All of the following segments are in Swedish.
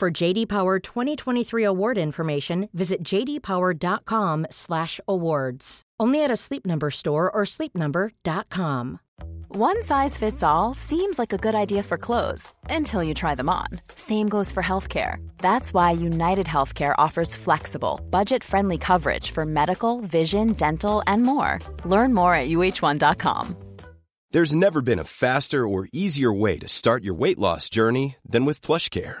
For JD Power 2023 award information, visit jdpower.com/awards. Only at a Sleep Number store or sleepnumber.com. One size fits all seems like a good idea for clothes until you try them on. Same goes for healthcare. That's why United Healthcare offers flexible, budget-friendly coverage for medical, vision, dental, and more. Learn more at uh1.com. There's never been a faster or easier way to start your weight loss journey than with PlushCare.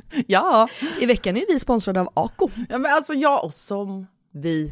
Ja. I veckan är vi sponsrade av Ako. ja, men alltså jag och som vi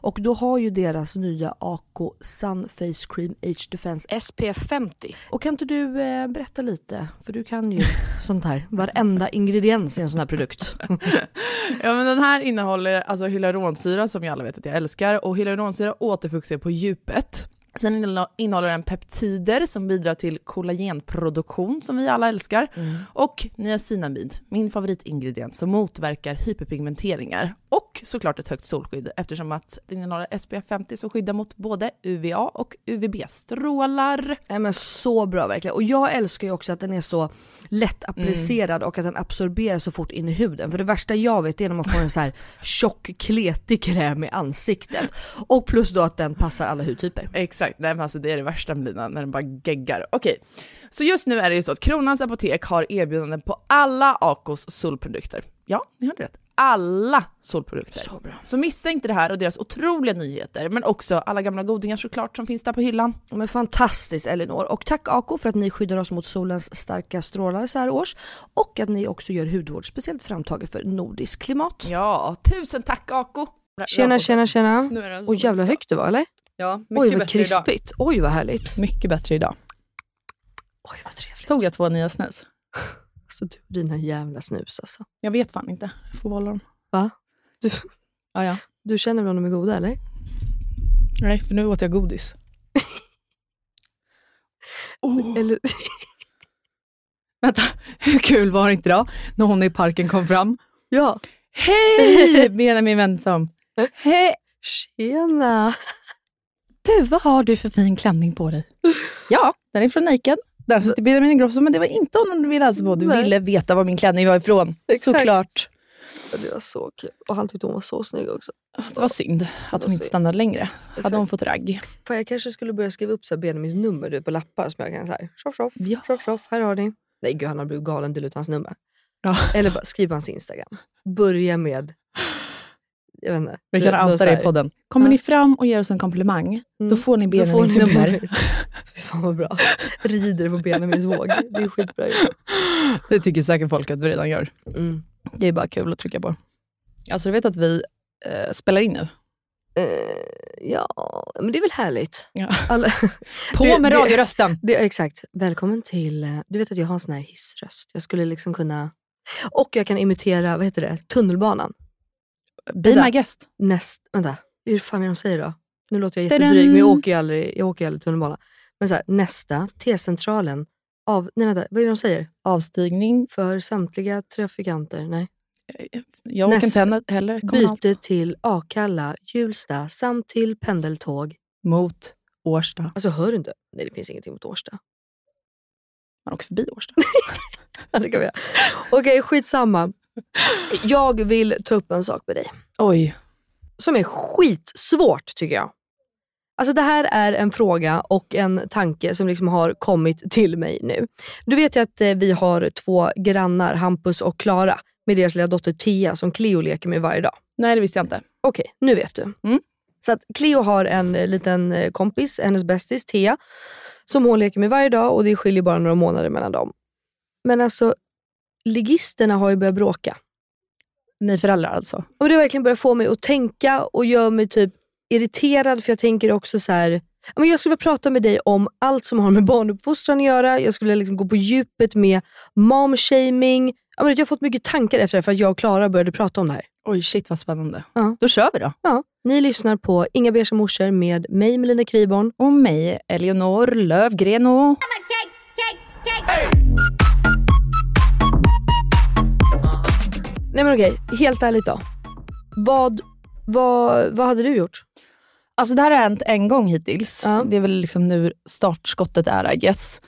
Och då har ju deras nya AK Sun Face Cream Age Defense SPF 50. Och kan inte du eh, berätta lite, för du kan ju sånt här, varenda ingrediens i en sån här produkt. Ja men den här innehåller alltså hyaluronsyra som jag alla vet att jag älskar och hyaluronsyra återfuktar på djupet. Sen innehå- innehåller den peptider som bidrar till kollagenproduktion som vi alla älskar. Och niacinamid, min favoritingrediens som motverkar hyperpigmenteringar. Och såklart ett högt solskydd eftersom att den innehåller SPF 50 som skyddar mot både UVA och UVB-strålar. Nej men så bra verkligen. Och jag älskar ju också att den är så lätt applicerad och att den absorberar så fort in i huden. För det värsta jag vet är när man får en så här tjock kletig kräm i ansiktet. Och plus då att den passar alla hudtyper. Exakt, nej men alltså det är det värsta med Lina, när den bara geggar. Okej, så just nu är det ju så att Kronans Apotek har erbjudanden på alla Acos solprodukter. Ja, ni hörde rätt. Alla solprodukter. Så bra. Så missa inte det här och deras otroliga nyheter, men också alla gamla godingar såklart som finns där på hyllan. Men fantastiskt Elinor. Och tack Ako för att ni skyddar oss mot solens starka strålar så här års. Och att ni också gör hudvård speciellt framtaget för nordiskt klimat. Ja, tusen tack Ako! Tjena tjena tjena. Och jävla högt det var eller? Ja, mycket Oj vad bättre idag. krispigt. Oj vad härligt. Mycket bättre idag. Oj vad trevligt. Tog jag två nya snus? Alltså du och dina jävla snus alltså. Jag vet fan inte. Jag får hålla dem. Va? Du, Ja, ja. du känner väl om de är goda eller? Nej, för nu åt jag godis. oh. eller Vänta, hur kul var det inte då när hon i parken kom fram? ja. Hej Benjamin Wennerström! Hej! Tjena! Du, vad har du för fin klänning på dig? Ja, den är från Naked. Den sitter Benjamin Ingrosso, men det var inte honom du ville hälsa på. Du Nej. ville veta var min klänning var ifrån. Exakt. Såklart. Det var så kul. Och han tyckte hon var så snygg också. Det var synd att hon inte stannade längre. Exakt. Hade hon fått ragg. Fan, jag kanske skulle börja skriva upp så Benjamins nummer du, på lappar som jag kan säga tjoff tjoff, Ja. tjoff tjoff, här har ni. Nej gud han har blivit galen, dela ut hans nummer. Ja. Eller bara skriv hans Instagram. Börja med, jag vet inte. Vi kan så det i podden. Kommer Ja. ni fram och ger oss en komplimang, Mm. då får ni Benjamins nummer. Benjamins. Fan vad bra. Rider på Benjamins våg. Det är skitbra ju. Det tycker säkert folk att vi redan gör. Mm. Det är bara kul att trycka på. Alltså du vet att vi eh, spelar in nu? Eh, ja, men det är väl härligt. Ja. Alla, På Det- med det- radiorösten! det, exakt. Välkommen till... eh, Du vet att jag har en sån här hissröst. Jag skulle liksom kunna... Och jag kan imitera, vad heter det, tunnelbanan. Be Vänta. my guest. Näst, vänta, hur fan är de säger då? Nu låter jag jättedryg, men jag åker ju aldrig, jag åker ju aldrig tunnelbana. Men så här, nästa, T-centralen, av, nej vänta, vad är det de säger? Avstigning. För samtliga trafikanter, nej. Jag åker Nästa- inte heller kommunalt. Byte till Akalla, Hjulsta samt till pendeltåg. Mot Årsta. Alltså hör du inte? Nej det finns ingenting mot Årsta. Man åker förbi Årsta. Ja, det kan vi göra. Okej, skitsamma. Jag vill ta upp en sak med dig. Oj. Som är skitsvårt tycker jag. Alltså det här är en fråga och en tanke som liksom har kommit till mig nu. Du vet ju att eh, vi har två grannar, Hampus och Klara, med deras lilla dotter Tia som Cleo leker med varje dag. Nej, det visste jag inte. Okej, nu vet du. Mm. Så att Cleo har en eh, liten eh, kompis, hennes bästis Thea, som hon leker med varje dag och det skiljer bara några månader mellan dem. Men alltså, ligisterna har ju börjat bråka. Ni föräldrar alltså? Och det har verkligen börjat få mig att tänka och gör mig typ irriterad för jag tänker också så här. Jag skulle vilja prata med dig om allt som har med barnuppfostran att göra. Jag skulle vilja liksom gå på djupet med momshaming. Ja, men Jag har fått mycket tankar efter det för att jag och Klara började prata om det här. Oj, shit vad spännande. Ja. Då kör vi då. Ja, ni lyssnar på Inga Beige morsor med mig Melina Kriborn. Och mig, Eleonor Lövgren och... Nej men okej, helt ärligt då. Vad, vad, vad hade du gjort? Alltså det här har hänt en gång hittills. Ja. Det är väl liksom nu startskottet är I guess.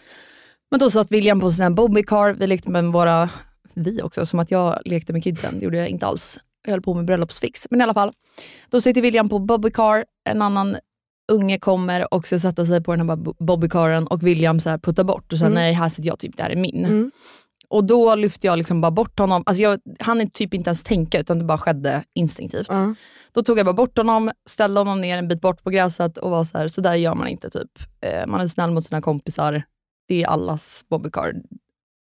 Men då satt William på sin här bobbycar. Vi lekte med våra, vi också, som att jag lekte med kidsen. Det gjorde jag inte alls. Jag höll på med bröllopsfix. Men i alla fall. Då sitter William på bobbycar. En annan unge kommer och ska sätta sig på den här bo- bobbycaren och William så här puttar bort och säger Mm. nej, här sitter jag, typ, det här är min. Mm. Och då lyfte jag liksom bara bort honom. Alltså jag, han är typ inte ens tänka, utan det bara skedde instinktivt. Ja. Då tog jag bara bort honom, ställde honom ner en bit bort på gräset och var så här, så där gör man inte. typ. Eh, man är snäll mot sina kompisar. Det är allas bobbycar.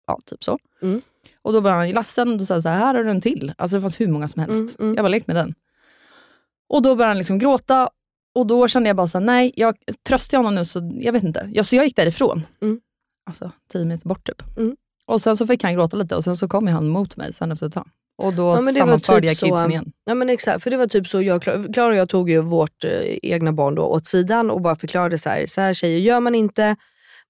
Ja, typ så. Mm. Och då började han ledsen och då sa jag så här, här har du en till. Alltså det fanns hur många som helst. Mm, mm. Jag bara lekt med den. Och då började han liksom gråta och då kände jag bara så här, nej, jag tröstar honom nu så jag vet inte. Jag, så jag gick därifrån. Mm. Alltså tio meter bort typ. Mm. Och sen så fick han gråta lite och sen så kom han mot mig sen efter ett tag. Och då Ja, sammanförde typ jag så, kidsen um, igen. Ja men exakt, för det var typ så jag, Klara Klara och jag tog ju vårt eh, egna barn då åt sidan och bara förklarade så här, så här tjejer gör man inte.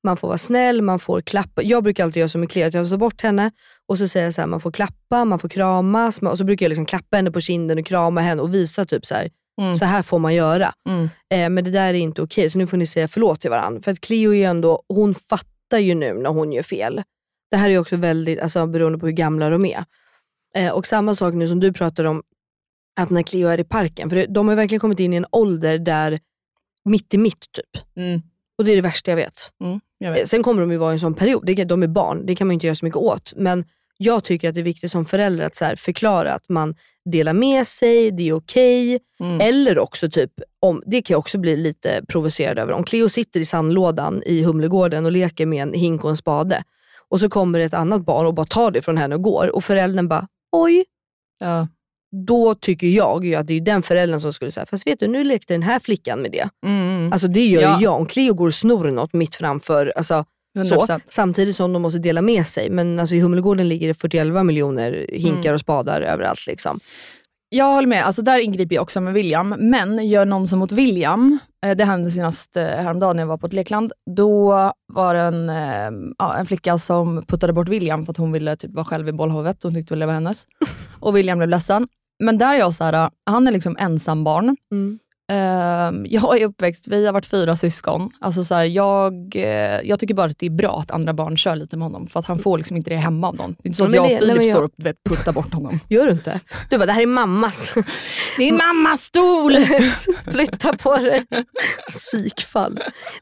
Man får vara snäll, man får klappa. Jag brukar alltid göra som med Cleo, att jag tar bort henne och så säger jag så här, man får klappa, man får kramas. man- Och så brukar jag liksom klappa henne på kinden och krama henne och visa typ så här, Mm. så här får man göra. Mm. Eh, men det där är inte okej, så nu får ni säga förlåt till varandra. För att Cleo är ju ändå, hon fattar ju nu när hon gör fel. Det här är också väldigt alltså, beroende på hur gamla de är. Eh, och samma sak nu som du pratar om, att när Cleo är i parken. För de har verkligen kommit in i en ålder där mitt i mitt typ. Mm. Och det är det värsta jag vet. Mm. Jag Eh, vet. Sen kommer de ju vara i en sån period, de är barn, det kan man inte göra så mycket åt. Men jag tycker att det är viktigt som förälder att så förklara att man delar med sig, det är okej. Mm. Eller också typ, om, det kan jag också bli lite provocerad över. Om Cleo sitter i sandlådan i Humlegården och leker med en hink och en spade och så kommer ett annat barn och bara tar det från henne och går och föräldern bara oj, Ja. då tycker jag ju att det är den föräldern som skulle säga, fast vet du nu lekte den här flickan med det. Mm. Alltså det gör Ja. ju jag. Om Cleo går och snor något mitt framför, alltså, så, 100%. samtidigt som de måste dela med sig. Men alltså, i Humlegården ligger det 41 miljoner hinkar Mm. och spadar överallt. Liksom. Jag håller med, alltså där ingriper jag också med William, men gör någon som mot William, eh, det hände senast eh, häromdagen när jag var på ett lekland, då var det en, eh, ja, en flicka som puttade bort William för att hon ville typ vara själv i bollhavet, hon tyckte väl det var hennes. Och William blev ledsen. Men där är jag så här, han är liksom ensambarn. Mm. Ehm, jag är uppväxt, vi har varit fyra syskon. Alltså så här, jag, eh, jag tycker bara att det är bra att andra barn kör lite med honom, för att han får liksom inte det hemma av någon. Det är inte så att jag och det- nej, Filip jag- står och vet, puttar bort honom. Gör du inte? Du bara, det här är mammas. Din mammas stol! Flytta på dig. Psykfall.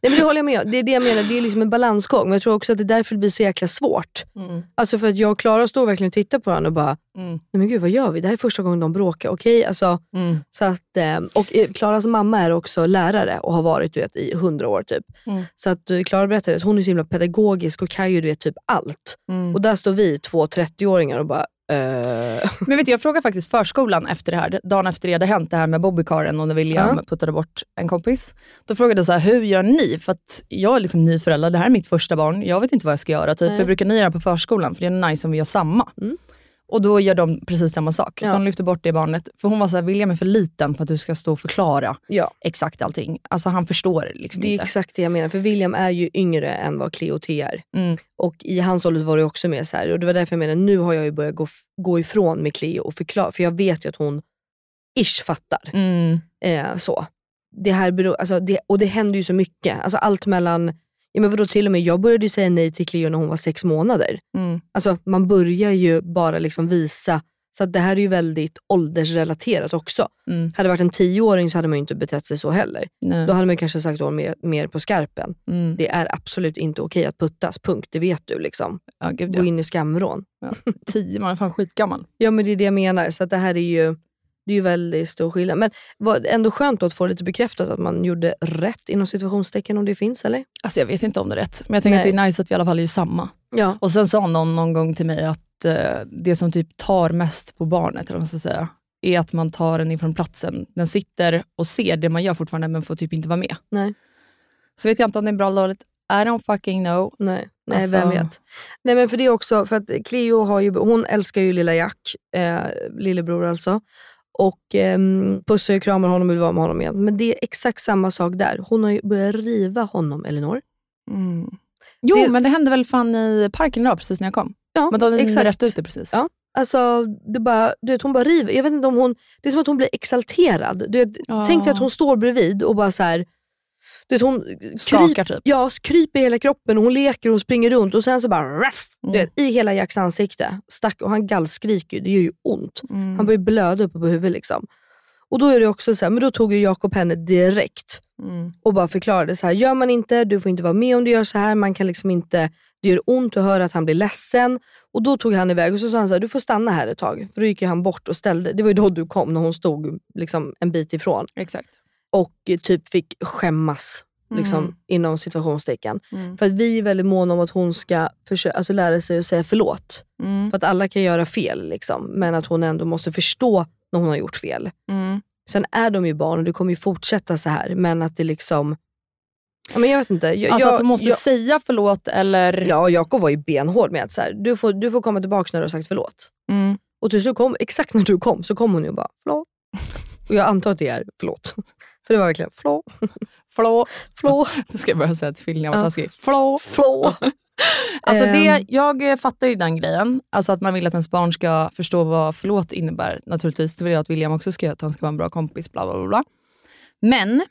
Nej men det håller jag med om. Det är det jag menar, det är liksom en balansgång. Men jag tror också att det är därför det blir så jäkla svårt. Mm. Alltså för att jag och Klara står verkligen och tittar på varandra och bara, Mm. nej men gud vad gör vi? Det här är första gången de bråkar. Okej, alltså. Mm. Så att, eh, och eh, Klaras mamma är också lärare och har varit du vet, i hundra år typ. Mm. Så att eh, Klara berättade att hon är så himla pedagogisk och kan ju du vet, typ allt. Mm. Och där står vi två 30-åringar och bara, Men vet du, jag frågade faktiskt förskolan efter det här, dagen efter det hade hänt det här med bobbycaren och när William Ja. puttade bort en kompis. Då frågade jag så här, hur gör ni? För att jag är liksom ny förälder, det här är mitt första barn, jag vet inte vad jag ska göra. Typ. Nej. Hur brukar ni göra på förskolan? För det är nice om vi gör samma. Mm. Och då gör de precis samma sak. Ja. De lyfter bort det barnet. För hon var så här, William är för liten för att du ska stå och förklara Ja. exakt allting. Alltså han förstår liksom Det är inte. exakt det jag menar, för William är ju yngre än vad Cleo T är. Mm. Och i hans ålder var det också mer så här, och det var därför jag menar, nu har jag ju börjat gå, gå ifrån med Cleo och förklara, för jag vet ju att hon ish fattar. Mm. Eh, så. Det här beror, alltså det, och det händer ju så mycket. Alltså allt mellan, ja men vadå till och med, jag började ju säga nej till Cleo när hon var sex månader. Mm. Alltså man börjar ju bara liksom visa, så att det här är ju väldigt åldersrelaterat också. Mm. Hade det varit en tioåring så hade man ju inte betett sig så heller. Nej. Då hade man kanske sagt mer, mer på skarpen. Mm. Det är absolut inte okej att puttas, punkt. Det vet du. liksom. Ja, gud, Gå ja. in i skamvrån. Ja. Tio, man är fan skitgammal. Ja men det är det jag menar. Så att det här är ju, det är ju väldigt stor skillnad. Men var det ändå skönt att få lite bekräftat att man gjorde rätt inom situationstecken om det finns eller? Alltså jag vet inte om det är rätt, men jag tänker Nej. att det är nice att vi i alla fall är samma. Ja. Och sen sa någon någon gång till mig att eh, det som typ tar mest på barnet, eller vad man ska säga, är att man tar den ifrån platsen. Den sitter och ser det man gör fortfarande, men får typ inte vara med. Nej. Så vet jag inte om det är bra eller dåligt. I don't fucking know. Nej, nej Alltså- vem vet. Nej men för det är också, för att Cleo har ju, hon älskar ju lilla Jack, eh, lillebror alltså. Och ehm, pussar och kramar honom och vill vara med honom igen. Men det är exakt samma sak där. Hon har ju börjat riva honom, Elinor. Mm. Jo, Det- men det hände väl fan i parken idag, precis när jag kom. Ja, Men ni exakt. rätt ut det precis. Ja. Alltså, det bara, du vet, hon bara river. Jag vet inte om hon, det är som att hon blir exalterad. Du vet, Ja. Tänk dig att hon står bredvid och bara så här, du vet, hon Skakar typ. Ja, kryper hela kroppen och hon leker och springer runt och sen så bara raff, Mm. du vet, i hela Jacks ansikte. Stack, och han gallskriker det gör ju ont. Mm. Han börjar blöda uppe på huvudet. Liksom. Och då är det också så här, men då tog ju Jakob henne direkt Mm. och bara förklarade så här, gör man inte, du får inte vara med om du gör så här, man kan liksom inte, det gör ont att höra att han blir ledsen. Och då tog han iväg och så sa han så här, du får stanna här ett tag. För då gick han bort och ställde, det var ju då du kom när hon stod liksom en bit ifrån. Exakt. Och typ fick skämmas liksom, Mm. inom situationstecken. Mm. För att vi är väldigt måna om att hon ska försöka, alltså lära sig att säga förlåt. Mm. För att alla kan göra fel, liksom, men att hon ändå måste förstå när hon har gjort fel. Mm. Sen är de ju barn och det kommer ju fortsätta så här, men att det liksom... Ja, men jag vet inte. Jag, Alltså jag, att du måste jag, säga förlåt eller... ja, Jakob var ju benhård med att så här, du, får, du får komma tillbaka när du har sagt förlåt. Mm. Och till slut kom, exakt när du kom så kom hon ju och bara förlåt. Och jag antar att det är förlåt. För det var verkligen förlåt, Flå. förlåt, Nu ska jag börja säga till jag var Ja. taskig. Flå. förlåt. Alltså det, Ehm. jag fattar ju den grejen. Alltså att man vill att ens barn ska förstå vad förlåt innebär. Naturligtvis, det vill jag att William också ska göra, att han ska vara en bra kompis. Bla, bla, bla. Men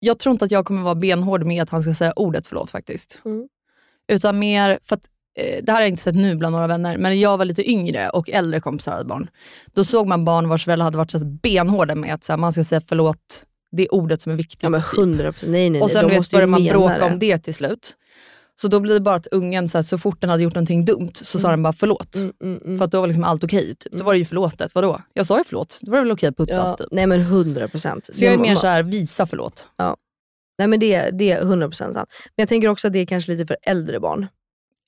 jag tror inte att jag kommer vara benhård med att han ska säga ordet förlåt faktiskt. Mm. Utan mer, för att, eh, det här har jag inte sett nu bland några vänner, men när jag var lite yngre och äldre kompisar hade barn, då såg man barn vars föräldrar hade varit så benhårda med att så här, man ska säga förlåt, det ordet som är viktigt. Ja men typ. hundra procent. Nej nej nej. Och sen vet, börjar man bråka om det till slut. Så då blir det bara att ungen, så, här, så fort den hade gjort någonting dumt, så sa Mm. den bara förlåt. Mm, mm, mm. För att då var liksom allt okej. Typ. Då var det ju förlåtet. Vadå? Jag sa ju förlåt. Då var det väl okej att puttas. ja, Typ. Nej men hundra procent. Så jag är mer så här, visa förlåt. Nej men det, det är 100% sant. Men jag tänker också att det är kanske lite för äldre barn.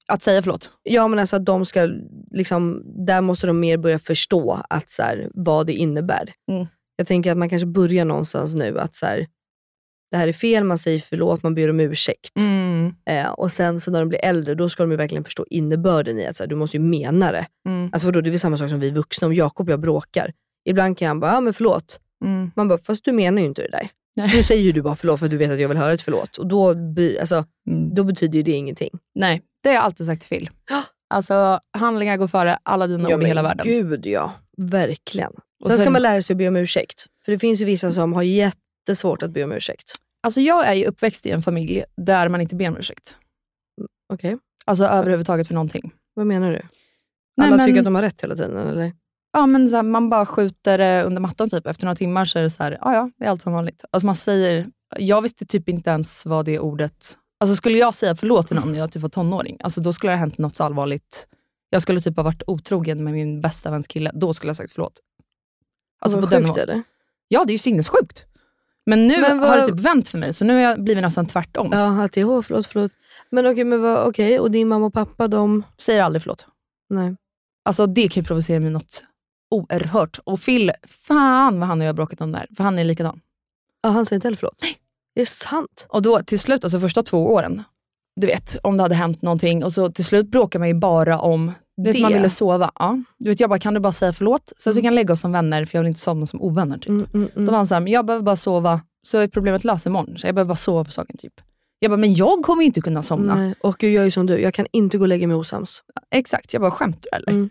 Att säga förlåt. Ja men alltså att de ska, liksom, där måste de mer börja förstå att, så här, vad det innebär. Mm. Jag tänker att man kanske börjar någonstans nu att så här, det här är fel, man säger förlåt, man ber om ursäkt. Mm. Eh, och sen så när de blir äldre, då ska de ju verkligen förstå innebörden i att så här, du måste ju mena det. Mm. Alltså vadå, det är väl samma sak som vi vuxna, om Jakob och jag bråkar. Ibland kan han bara, ja men förlåt. Mm. Man bara, fast du menar ju inte det där. Nej. Nu säger ju du bara förlåt för att du vet att jag vill höra ett förlåt. Och då, alltså, Mm. då betyder ju det ingenting. Nej, det har jag alltid sagt till Phil. Ja. Alltså, handlingar går före alla dina ord i hela världen. gud ja. Verkligen. Och Sen ska sen- man lära sig att be om ursäkt. För det finns ju vissa som har jättesvårt att be om ursäkt. Alltså, jag är ju uppväxt i en familj där man inte ber om ursäkt. Okej, Alltså överhuvudtaget för någonting. vad menar du? Nej, Alla men- tycker att de har rätt hela tiden eller? Ja, men så här, man bara skjuter det under mattan typ. Efter några timmar så är det så här, ja ja, det är allt som vanligt. Alltså man säger, jag visste typ inte ens vad det ordet... Alltså skulle jag säga förlåt till någon när jag typ var tonåring, alltså då skulle det ha hänt något så allvarligt. Jag skulle typ ha varit otrogen med min bästa väns kille, då skulle jag ha sagt förlåt. Alltså vad på den sjukt nivån. eller? Ja, det är ju sinnessjukt. Men nu Men vad- har det typ vänt för mig, så nu har jag blivit nästan tvärtom. Ja, det är åh, förlåt, förlåt. Men okej, men vad, okej, och din mamma och pappa de... Säger aldrig förlåt. Nej. Alltså det kan ju provocera mig något oerhört. Och Phil, fan vad han och jag har bråkat om det här, för han är likadan. Ja, han säger inte heller förlåt? Nej. Det är sant? Och då till slut, alltså första två åren, du vet, om det hade hänt någonting och så till slut bråkar man ju bara om Du vet, det. man ville sova. Ja. Du vet, jag bara, kan du bara säga förlåt så att vi kan lägga oss som vänner, för jag vill inte somna som ovänner. Typ. Mm, mm, mm. Då var han såhär, men jag behöver bara sova, så är problemet löst imorgon. Så jag behöver bara sova på saken. Typ. Jag bara, men jag kommer inte kunna somna. Nej. Och jag är ju som du, jag kan inte gå och lägga mig osams. Exakt, jag bara, skämtar du eller? Mm.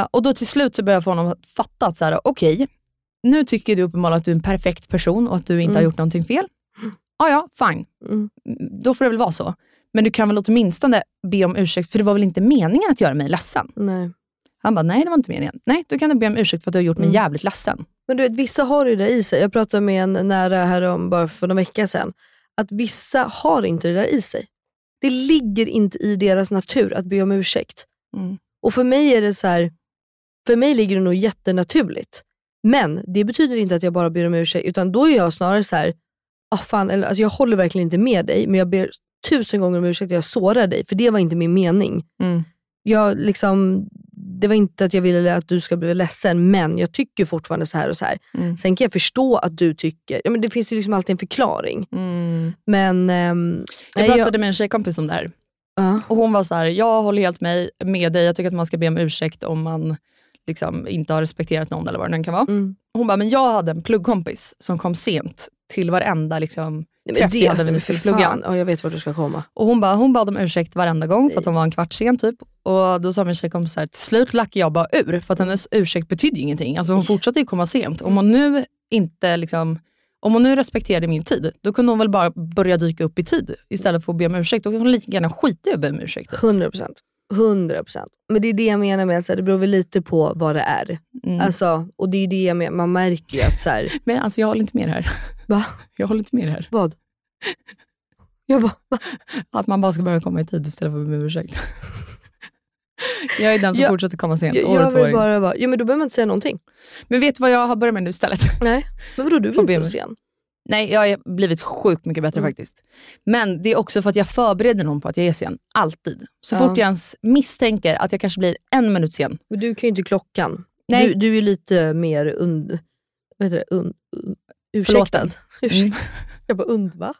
Eh, och då till slut så började jag få honom att fatta att, okej, nu tycker du uppenbarligen att du är en perfekt person och att du inte Mm. har gjort någonting fel. Ja, ja, fine. Mm. Då får det väl vara så. Men du kan väl åtminstone be om ursäkt, för det var väl inte meningen att göra mig ledsen? Nej. Han bara, nej det var inte meningen. Nej, då kan du be om ursäkt för att du har gjort mig Mm. jävligt ledsen. Men du vet, vissa har ju det i sig. Jag pratade med en nära här om bara för några veckor sedan. Att vissa har inte det där i sig. Det ligger inte i deras natur att be om ursäkt. Mm. Och för mig är det så här, för mig ligger det nog jättenaturligt. Men det betyder inte att jag bara ber om ursäkt, utan då är jag snarare så här, ah, fan, eller, alltså jag håller verkligen inte med dig, men jag ber tusen gånger om ursäkt att jag sårar dig, för det var inte min mening. Mm. Jag liksom, det var inte att jag ville att du ska bli ledsen, men jag tycker fortfarande så här och så här. Mm. Sen kan jag förstå att du tycker, ja, men det finns ju liksom alltid en förklaring. Mm. Men... ehm, Jag pratade med en tjejkompis om det här. ja. Och hon var så här, jag håller helt med, med dig. Jag tycker att man ska be om ursäkt om man liksom inte har respekterat någon eller vad det nu kan vara. Mm. Hon bara, men jag hade en pluggkompis som kom sent till varenda liksom, träff hade vi för plugga. Ja, jag vet vart du ska komma. Och hon, bara, hon bad om ursäkt varenda gång för att hon var en kvart sen typ. Och då sa min tjejkompis så här, till slut lackade jag bara ur för att hennes ursäkt betydde ingenting. Alltså hon fortsatte ju komma sent. Om hon nu inte liksom, om hon nu respekterade min tid, då kunde hon väl bara börja dyka upp i tid istället för att be om ursäkt. Då kunde hon lika gärna skita i att be om ursäkt. 100 procent. 100 procent. Men det är det jag menar med att så här, det beror väl lite på vad det är. Mm. Alltså, och det är det jag menar, man märker ju att så här, Men alltså jag håller inte med här. va? Jag håller inte med här. Vad? Jag bara, va? Att man bara ska börja komma i tid istället för att be om ursäkt. Jag är den som Jag- fortsätter komma sent, Jag, jag vill bara vara, ja men då behöver man inte säga någonting. Men vet du vad jag har börjat med nu istället? Nej. Men vadå, du be inte så sen? Nej, jag har blivit sjukt mycket bättre Mm. faktiskt. Men det är också för att jag förbereder någon på att jag är sen. Alltid. Så Ja. fort jag ens misstänker att jag kanske blir en minut sen. Men du kan ju inte klockan. Nej. Du, du är lite mer und... Vad heter det? Und, un, ursäktad. Ursäkt. Jag bara, und va?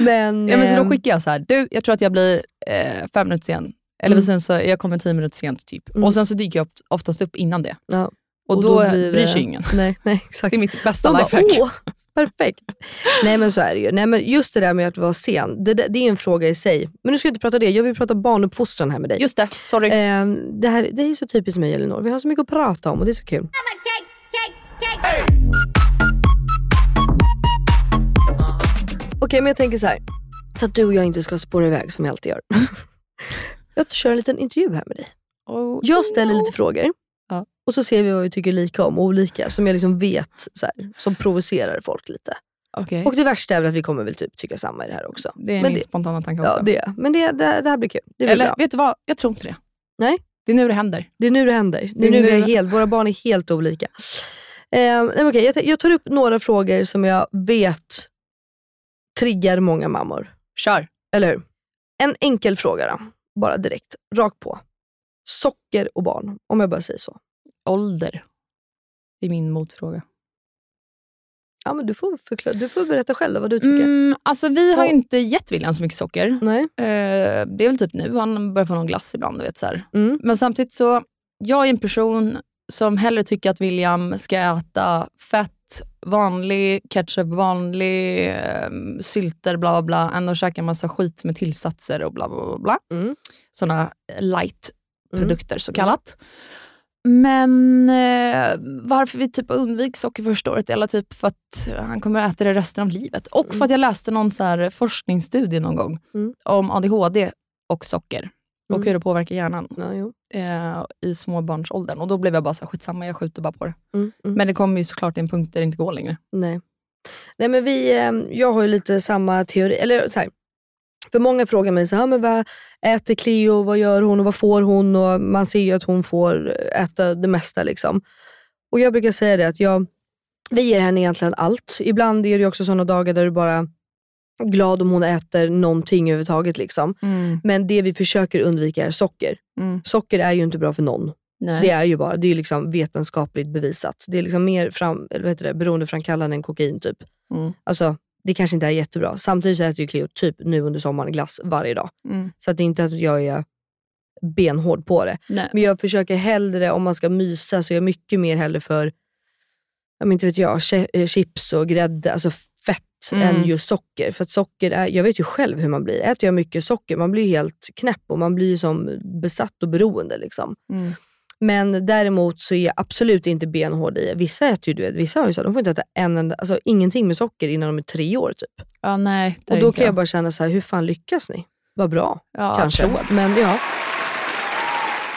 men... Ja, men så då ehm, skickar jag så här, du jag tror att jag blir eh, fem minuter sen. Eller Mm. sen så jag kommer tio minuter sent typ. Mm. Och sen så dyker jag oft- oftast upp innan det. ja, Och, då, blir bryr det- sig ingen. Nej, nej exakt. Det är mitt bästa De bara, lifehack. åh, perfekt. Nej men så är det ju. Nej, men just det där med att vara sen, det, det är en fråga i sig. Men nu ska jag inte prata det, jag vill prata barnuppfostran här med dig. Just det, sorry. Ehm, det, här, det är så typiskt mig Elinor, vi har så mycket att prata om och det är så kul. Okej men jag tänker så här. så att du och jag inte ska spåra iväg som jag alltid gör. jag kör en liten intervju här med dig. Oh, Jag ställer lite frågor. Och så ser vi vad vi tycker lika om och olika som jag liksom vet så här, som provocerar folk lite. Okej. Och det värsta är väl att vi kommer väl typ tycka samma i det här också. Det är men min det, spontana tanke också. ja, det, men det, det, det här blir kul. Det blir Eller bra. vet du vad, jag tror inte det. Nej. Det är nu det händer. Det är nu det händer. Det är är nu vi nu- är helt, våra barn är helt olika. Eh, nej, okej, jag, tar- jag tar upp några frågor som jag vet triggar många mammor. Kör. Eller hur? En enkel fråga då. Bara direkt. Rakt på. Socker och barn. Om jag bara säger så. Ålder. Det är min motfråga. Ja, men du, får förklara, du får berätta själv vad du tycker. Mm, alltså vi har ju inte gett William så mycket socker. Nej. Eh, det är väl typ nu han börjar få någon glass ibland. Du vet, så. Mm. Men samtidigt så, jag är en person som hellre tycker att William ska äta fett, vanlig ketchup, vanlig eh, sylter, bla bla bla, än att käka massa skit med tillsatser och bla bla bla. bla. Mm. Sådana light-produkter så Mm. kallat. Men eh, varför vi typ undviker socker första året, eller typ för att han kommer att äta det resten av livet. Och för att jag läste någon så forskningsstudie någon gång Mm. om ADHD och socker och Mm. hur det påverkar hjärnan Ja, eh, i småbarnsåldern. Och då blev jag bara så här, skitsamma, jag skjuter bara på det. Mm. Mm. Men det kommer ju såklart till en punkt där det inte går längre. Nej. Nej men vi, eh, jag har ju lite samma teori, eller så här. För många frågar mig så här, "Ja, men vad äter Cleo, vad gör hon och vad får hon? Och man ser ju att hon får äta det mesta. liksom. Och jag brukar säga det att jag, vi ger henne egentligen allt. Ibland är det också sådana dagar där du bara är glad om hon äter någonting överhuvudtaget. Liksom. Men det vi försöker undvika är socker. Mm. Socker är ju inte bra för någon. Nej. Det är ju bara, det är liksom vetenskapligt bevisat. Det är liksom mer fram, eller vad heter det, beroendeframkallande än kokain typ. Mm. Alltså, det kanske inte är jättebra. Samtidigt så äter ju Cleo typ nu under sommaren glass varje dag. Mm. Så att det är inte att jag är benhård på det. Nej. Men jag försöker hellre, om man ska mysa, så är jag mycket mer hellre för, jag inte vet jag, eh, chips och grädde, alltså fett, Mm. än just socker. För socker är, jag vet ju själv hur man blir. Äter jag mycket socker, man blir helt knäpp och man blir som besatt och beroende. Liksom. Mm. Men däremot så är jag absolut inte benhård i, vissa äter ju, du vet, vissa har ju så, de får inte äta en enda, alltså ingenting med socker innan de är tre år typ. Ja, nej. Och då kan jag bara känna så här, hur fan lyckas ni? Vad bra, ja, kanske. applåd. Men ja.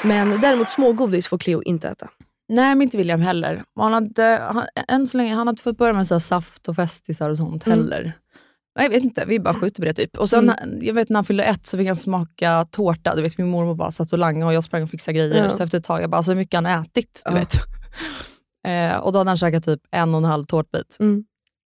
Men däremot smågodis får Cleo inte äta. Nej, men inte William heller. Han hade, han, än så länge, han hade fått börja med så saft och festisar och sånt Mm. heller. Jag vet inte, vi bara skjuter på det typ. Och sen, jag vet när han fyllde ett så fick han smaka tårta. Du vet min mormor bara satt och langade och jag sprang och fixade grejer. Ja. Så efter ett tag, jag bara, alltså hur mycket han ätit, du Ja. vet. Eh, och då hade han käkat typ en och en halv tårtbit. Mm.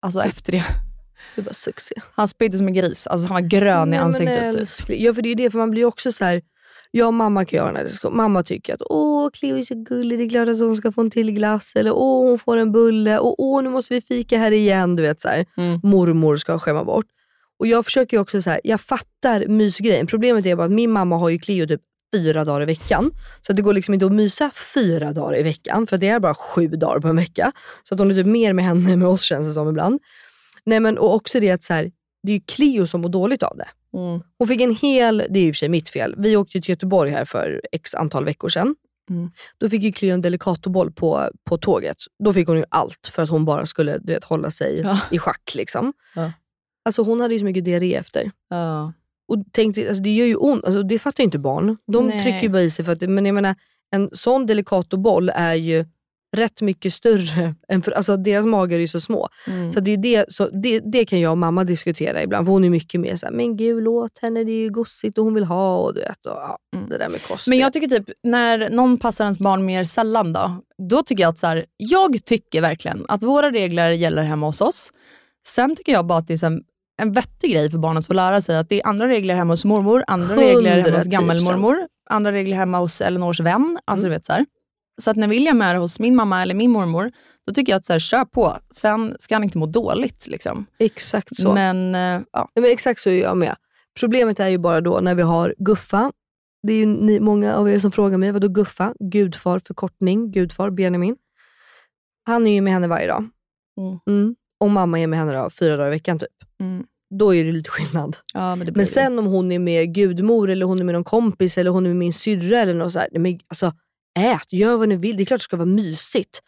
Alltså efter det, är bara succé. han spydde som en gris. Alltså han var grön i Nej, men ansiktet. typ. Ja för det är det, för man blir också så här. Jag och mamma kan göra diskussionen. Mamma tycker att åh Cleo är så gullig, det är klart att hon ska få en till glass. Eller åh hon får en bulle. Och åh nu måste vi fika här igen. Du vet så här. Mm. Mormor ska skämma bort. Och jag försöker också så här, jag fattar mysgrejen. Problemet är bara att min mamma har ju Cleo typ fyra dagar i veckan. Så att det går liksom inte att mysa fyra dagar i veckan. För det är bara sju dagar på en vecka. Så att hon är typ mer med henne än med oss känns det som ibland. Nej men och också det att så här, det är ju Cleo som mår dåligt av det. Mm. Hon fick en hel, det är i och för sig mitt fel, vi åkte ju till Göteborg här för x antal veckor sedan. Mm. Då fick ju Cleo en Delicatoboll på, på tåget. Då fick hon ju allt för att hon bara skulle du vet, hålla sig Ja. i schack. Liksom. Ja. Alltså hon hade ju så mycket diarré efter. Ja. Och tänkte, alltså det gör ju ont, alltså det fattar ju inte barn. De Nej. trycker ju bara i sig. För att, men jag menar, en sån Delicatoboll är ju rätt mycket större. Än för, alltså deras magar är ju så små. Mm. Så, det, är det, så det, det kan jag och mamma diskutera ibland. För hon är mycket mer såhär, men gud låt henne, det är ju gossigt och hon vill ha. Och du vet, och, ja, Mm. det där med kost. Men jag tycker typ, när någon passar ens barn mer sällan då, då tycker jag att så här, jag tycker verkligen att våra regler gäller hemma hos oss. Sen tycker jag bara att det är så här, en vettig grej för barnet att få lära sig att det är andra regler hemma hos mormor, andra regler hemma hos 110%. gammelmormor, andra regler hemma hos Elinors vän. Alltså, du vet, så, här. Så att när William är hos min mamma eller min mormor, då tycker jag att så här, kör på. Sen ska han inte må dåligt. Liksom. Exakt så. Men eh, ja, men exakt så är jag med. Problemet är ju bara då när vi har Guffa. Det är ju ni, många av er som frågar mig, vadå Guffa? Gudfar, förkortning, gudfar, Benjamin. Han är ju med henne varje dag. Mm. Mm. Och mamma är med henne då, fyra dagar i veckan typ. mm, Då är det lite skillnad. ja, men det blir Men det. sen om hon är med gudmor, eller hon är med någon kompis, eller hon är med min syrra eller något så här, nej, men alltså, ät, gör vad ni vill. Det är klart det ska vara mysigt.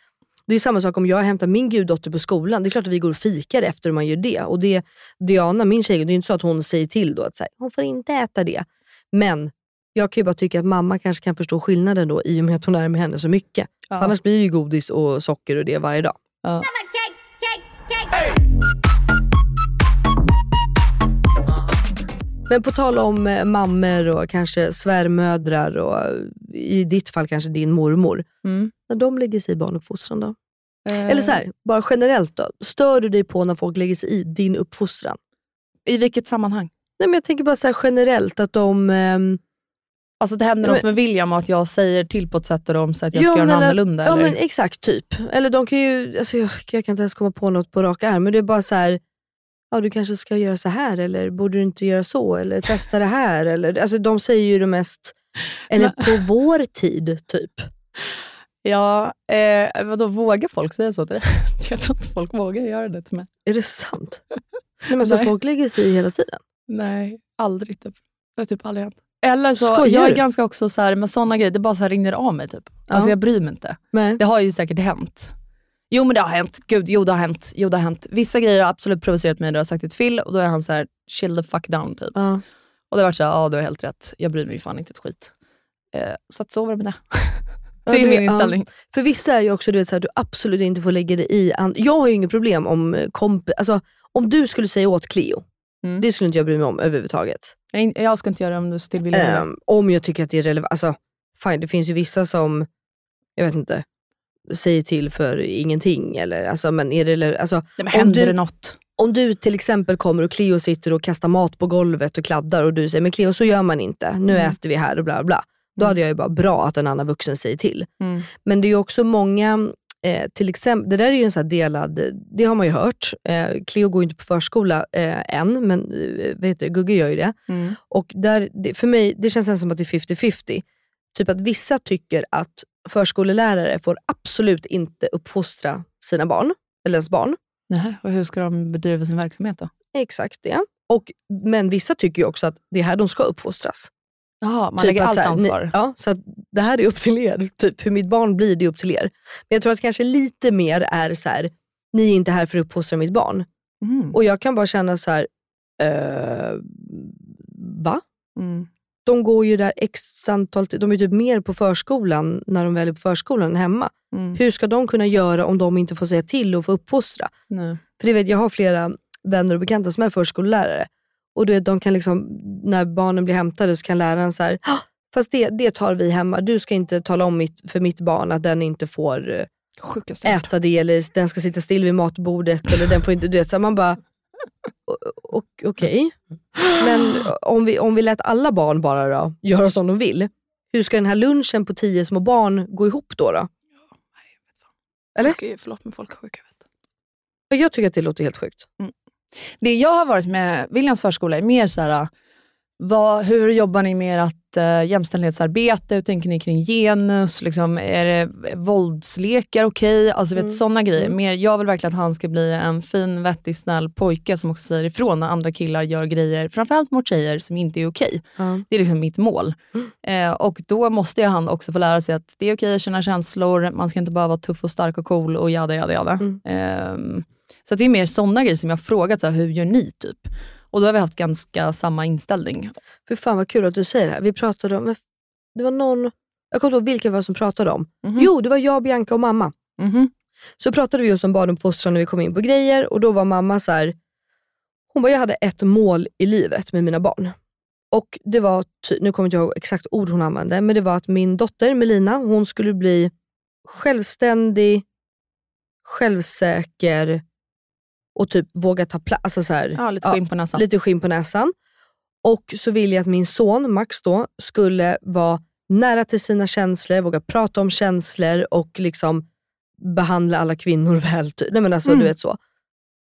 Det är samma sak om jag hämtar min guddotter på skolan. Det är klart att vi går och fikar efter hur man gör det. Och det Diana, min tjej, det är inte så att hon säger till då att här, hon får inte äta det. Men jag kan ju bara tycka att mamma kanske kan förstå skillnaden då i och med att hon är med henne så mycket. Ja. Annars blir det ju godis och socker och det varje dag. Ja. Men på tal om eh, mammor och kanske svärmödrar och eh, i ditt fall kanske din mormor. Mm. När de lägger sig i barnuppfostran då? Eh, Eller så här, bara generellt då. Stör du dig på när folk lägger sig i din uppfostran? I vilket sammanhang? Nej, men jag tänker bara så generellt att de... ehm, Alltså det händer Ja, något med William och att jag säger till på ett sätt där de säger att jag Ja, ska göra men något annorlunda? Ja eller? men exakt, typ. Eller de kan ju, alltså jag, jag kan inte ens komma på något på rak arm, men det är bara så här. Ja, du kanske ska göra så här eller borde du inte göra så? Eller testa det här. Eller, alltså de säger ju det mest, eller på vår tid typ. Ja, eh, vadå, vågar folk säga så till dig? Jag tror inte folk vågar göra det till mig. Är det sant? Nej, men så Nej. folk lägger sig i hela tiden? Nej, aldrig. Typ. Det har typ aldrig hänt. Eller så, Skojar jag är du? ganska också så här, med sådana grejer, det bara så här rinner av mig. Typ. Alltså Ja. jag bryr mig inte. Nej. Det har ju säkert hänt. Jo men det har hänt. Gud, jo det har hänt. Jo det har hänt. Vissa grejer har absolut provocerat mig, har jag sagt det till Phil och då är han så här: chill the fuck down. Typ. Ja. Och det varit så här, ja du har helt rätt. Jag bryr mig fan inte ett skit. Eh, så att så var det med det. Ja, det är det- min ja. inställning. För vissa är ju också så här, du absolut inte får lägga dig i. Jag har ju inget problem om eh, komp- alltså, om du skulle säga åt Cleo, Mm. det skulle inte jag bry mig om överhuvudtaget. Jag, jag ska inte göra det om du så till vill. Ehm, om jag tycker att det är relevant. Alltså, fine, det finns ju vissa som, jag vet inte, säger till för ingenting. Eller, alltså, men är det, alltså, Nej, men händer du- det något? Om du till exempel kommer och Cleo sitter och kastar mat på golvet och kladdar och du säger, men Cleo så gör man inte, nu Mm. äter vi här och bla bla. Då Mm. hade jag ju bara bra att en annan vuxen säger till. Mm. Men det är ju också många Eh, till exempel, det där är ju en sån delad, det har man ju hört. Eh, Cleo går ju inte på förskola eh, än, men eh, vet du, Gugge gör ju det. Mm. Och där, det, för mig, det känns som att det är 50-50. Typ att vissa tycker att förskollärare får absolut inte uppfostra sina barn, eller ens barn. Nähä, och hur ska de bedriva sin verksamhet då? Exakt det. Och, men vissa tycker ju också att det är här de ska uppfostras. Jaha, man Typ lägger allt här, ansvar. Ni, ja, så det här är upp till er. Typ hur mitt barn blir, det är upp till er. Men jag tror att kanske lite mer är så här, ni är inte här för att uppfostra mitt barn. Mm. Och jag kan bara känna så här, eh, va? Mm. De går ju där x antal, de är typ mer på förskolan när de väl är på förskolan än hemma. Mm. Hur ska de kunna göra om de inte får säga till och få uppfostra? Nej. För det vet, jag har flera vänner och bekanta som är förskollärare. Och du vet, de kan liksom, när barnen blir hämtade så kan läraren så här, "Ah, fast det, det tar vi hemma. Du ska inte tala om mitt, för mitt barn att den inte får eh, hört. äta det eller den ska sitta still vid matbordet. Eller den får inte, du vet, så här, man bara, okej. Men om vi, om vi lät alla barn bara då, göra som de vill, hur ska den här lunchen på tio små barn gå ihop då? då? Eller? Folk är, förlåt men folk är sjuka. Vet. Jag tycker att det låter helt sjukt. Det jag har varit med Williams förskola är mer så här, vad, hur jobbar ni med ert uh, jämställdhetsarbete? Hur tänker ni kring genus? Liksom, är det våldslekar okej? Alltså vet, Mm. sådana grejer. Mm. Mer, jag vill verkligen att han ska bli en fin, vettig, snäll pojke som också säger ifrån när andra killar gör grejer, framförallt mot tjejer, som inte är okej. Det är liksom mitt mål. Eh, och då måste jag han också få lära sig att det är okej att känna känslor, man ska inte bara vara tuff och stark och cool och jada jada jada. Mm. Ehm, så det är mer sådana grejer som jag har frågat, så här, hur gör ni typ? Och då har vi haft ganska samma inställning. För fan vad kul att du säger det här. Vi pratade om, det var någon, jag kommer inte ihåg vilka det var som pratade om. Mhm. Jo, det var jag, Bianca och mamma. Mhm. Så pratade vi just om barnuppfostran när vi kom in på grejer och då var mamma så här. hon bara, jag hade ett mål i livet med mina barn. Och det var, nu kommer inte jag ihåg exakt ord hon använde, men det var att min dotter Melina, hon skulle bli självständig, självsäker och typ våga ta plats. Alltså så här, Ja, lite skinn på näsan. lite skinn på näsan. Och så vill jag att min son, Max då, skulle vara nära till sina känslor, våga prata om känslor och liksom behandla alla kvinnor väl. Nej men alltså Mm. du vet så.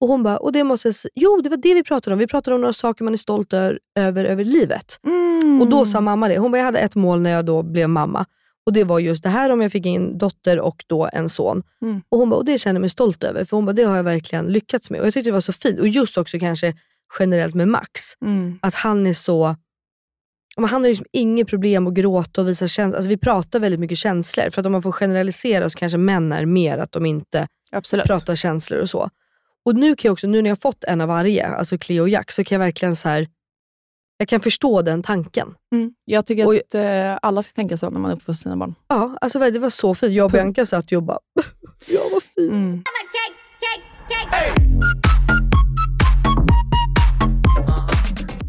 Och hon bara, och det måste jo det var det vi pratade om. Vi pratade om några saker man är stolt ö- över över livet. Mm. Och då sa mamma det. Hon bara, jag hade ett mål när jag då blev mamma. Och det var just det här om jag fick en dotter och då en son. Mm. Och hon bara, och det känner jag mig stolt över. För hon bara, det har jag verkligen lyckats med. Och jag tyckte det var så fint. Och just också kanske generellt med Max. Mm. Att han är så, men han har liksom inget problem att gråta och visa känslor. Alltså vi pratar väldigt mycket känslor. För att om man får generalisera så kanske män är mer att de inte Absolut. pratar känslor och så. Och nu kan jag också, nu när jag har fått en av varje, alltså Cleo och Jack, så kan jag verkligen så här. Jag kan förstå den tanken. Mm. Jag tycker Och- att eh, alla ska tänka så när man uppfostrar sina barn. Ja, alltså det var så fint. Jag och. Bianca satt ju och bara, ja vad fint. Mm.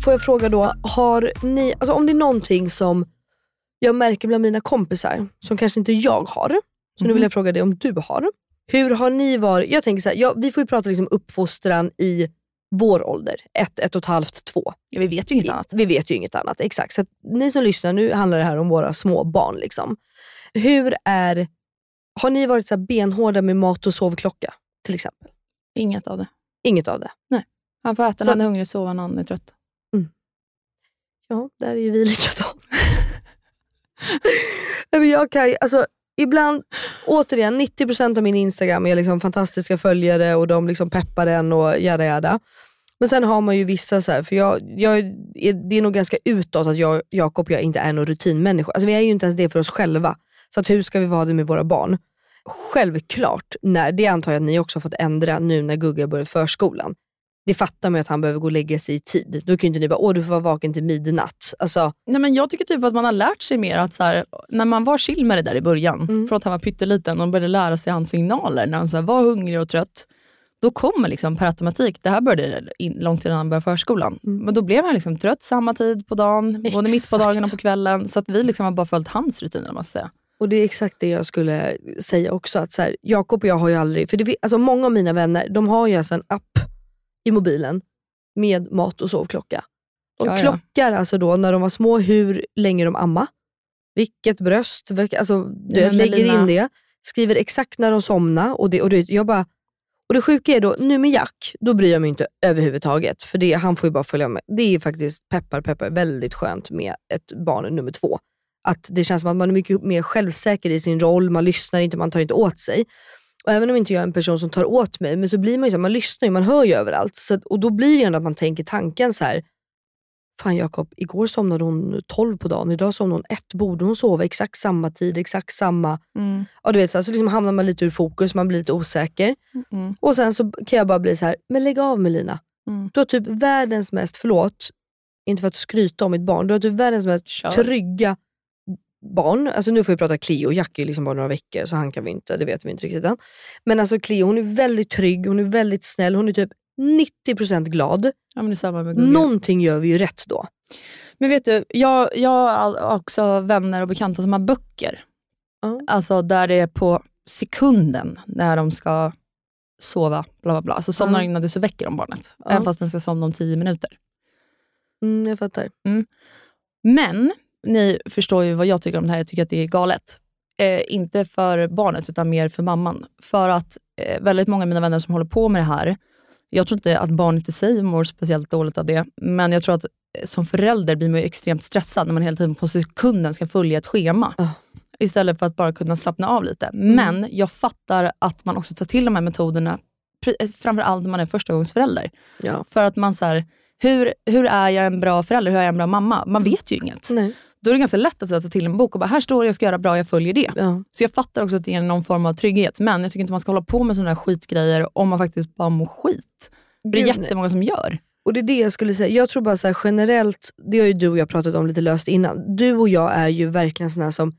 Får jag fråga då, har ni, alltså om det är någonting som jag märker bland mina kompisar, som kanske inte jag har, så nu vill jag fråga dig om du har. Hur har ni varit, jag tänker så här, ja, vi får ju prata liksom uppfostran i vår ålder, ett, ett och ett halvt, två. Ja, vi vet ju inget annat. Vi vet ju inget annat, exakt. Så ni som lyssnar, nu handlar det här om våra små barn. Liksom. Hur är, har ni varit så här benhårda med mat och sovklocka till exempel? Inget av det. Inget av det? Han får äta när han är hungrig, sova när han är trött. Ja, där är ju vi likadana. Nej, men jag kan ju, alltså, ibland, återigen, 90% av min Instagram är liksom fantastiska följare och de liksom peppar en och jada jada. Men sen har man ju vissa, så här, för jag, jag, är, det är nog ganska utåt att jag, Jakob och jag inte är någon rutinmänniska. Alltså, vi är ju inte ens det för oss själva. Så att hur ska vi vara det med våra barn? Självklart, när, det antar jag att ni också har fått ändra nu när Gugge har börjat förskolan. Det fattar man ju att han behöver gå och lägga sig i tid. Då kan ju inte ni bara, åh du får vara vaken till midnatt. Alltså, Nej, men jag tycker typ att man har lärt sig mer att så här, när man var chill med det där i början, Mm. från att han var pytteliten och började lära sig hans signaler när han så här, var hungrig och trött. Då kommer liksom per automatik, det här började in, långt innan han började förskolan, Mm. men då blev han liksom trött samma tid på dagen, både mitt på Exakt. dagen och på kvällen. Så att vi liksom har bara följt hans rutiner. Man säga. Och det är exakt det jag skulle säga också. Att så här, Jakob och jag har ju aldrig, för det, alltså många av mina vänner de har ju alltså en app i mobilen med mat och sovklocka. De Ja, ja. klockar alltså då när de var små hur länge de amma, vilket bröst, alltså, du Ja, lägger Melina- in det. skriver exakt när de somnar och det, och det, jag bara, och det sjuka är då, nu med Jack, då bryr jag mig inte överhuvudtaget. För det, han får ju bara följa med. Det är faktiskt, peppar peppar, väldigt skönt med ett barn nummer två. Att det känns som att man är mycket mer självsäker i sin roll, man lyssnar inte, man tar inte åt sig. Och även om inte jag är en person som tar åt mig, men så blir man ju så, man lyssnar ju, man hör ju överallt. Så, och då blir det ändå att man tänker tanken så här. Fan Jakob, igår somnade hon 12 på dagen, idag somnade hon ett. Borde hon sova exakt samma tid, exakt samma... Mm. Ja, du vet, så, här, så liksom hamnar man lite ur fokus, man blir lite osäker. Mm. Och sen så kan jag bara bli så här, men lägg av Melina. Mm. Du har typ världens mest, förlåt, inte för att skryta om mitt barn, du har typ världens mest Kör. trygga barn. Alltså nu får vi prata Cleo, Jack är liksom bara några veckor så han kan vi inte, det vet vi inte riktigt än. Men alltså Cleo hon är väldigt trygg, hon är väldigt snäll, hon är typ 90% glad. Ja, men det samma med. Någonting gör vi ju rätt då. Men vet du, jag, jag har också vänner och bekanta som har böcker. Ja. Alltså där det är på sekunden när de ska sova, bla bla bla. Alltså somnar Ja. innan det så väcker de barnet. Ja. Även fast den ska somna om tio minuter. Mm, jag fattar. Men, ni förstår ju vad jag tycker om det här. Jag tycker att det är galet. Eh, inte för barnet, utan mer för mamman. För att eh, väldigt många av mina vänner som håller på med det här, jag tror inte att barnet i sig mår speciellt dåligt av det, men jag tror att eh, som förälder blir man ju extremt stressad när man hela tiden på sekunden ska följa ett schema. Ja. Istället för att bara kunna slappna av lite. Men jag fattar att man också tar till de här metoderna, eh, framförallt när man är förstagångsförälder. Ja. För att man så här, hur, hur är jag en bra förälder? Hur är jag en bra mamma? Man vet ju inget. Nej. Då är det ganska lätt att så här ta till en bok och bara, här står det jag ska göra bra, jag följer det. Ja. Så jag fattar också att det är någon form av trygghet. Men jag tycker inte man ska hålla på med sådana här skitgrejer om man faktiskt bara mår skit. Det är jättemånga som gör. Och det är det jag skulle säga. Jag tror bara så här, generellt, det har ju du och jag pratat om lite löst innan. Du och jag är ju verkligen här som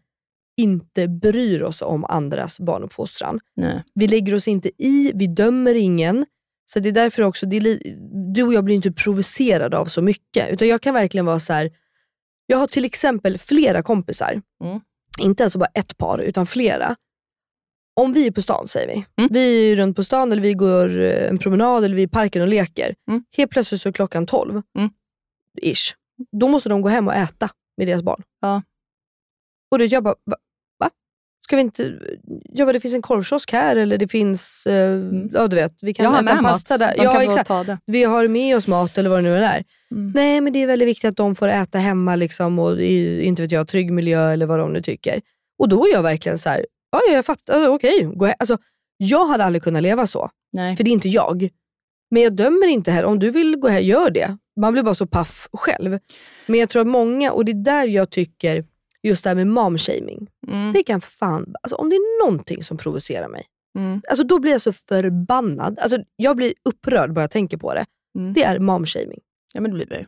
inte bryr oss om andras barnuppfostran. Nej. Vi lägger oss inte i, vi dömer ingen. Så det är därför också, det är du och jag blir inte provocerade av så mycket. Utan jag kan verkligen vara så här. Jag har till exempel flera kompisar, Mm. inte alltså bara ett par, utan flera. Om vi är på stan säger vi. Mm. Vi är runt på stan eller vi går eh, en promenad eller vi är i parken och leker. Mm. Helt plötsligt så är klockan 12. Mm. Ish. Då måste de gå hem och äta med deras barn. Ja. Och det, jag bara? Ska vi inte... Jag bara, det finns en korvkiosk här eller det finns, eh, ja du vet, vi kan Jag äta med mat. pasta där. De Ja exakt. Vi har med oss mat eller vad det nu är. Mm. Nej men det är väldigt viktigt att de får äta hemma liksom, och i, inte vet jag, trygg miljö eller vad de nu tycker. Och då är jag verkligen så här, ja jag fattar, okej. gå he- Alltså, jag hade aldrig kunnat leva så, Nej. för det är inte jag. Men jag dömer inte här. Om du vill gå här, gör det. Man blir bara så paff själv. Men jag tror att många, och det är där jag tycker, just det här med momshaming. Mm. Det kan fan, alltså om det är någonting som provocerar mig, Mm. alltså då blir jag så förbannad. Alltså jag blir upprörd bara jag tänker på det. Mm. Det är momshaming. Ja men det blir det.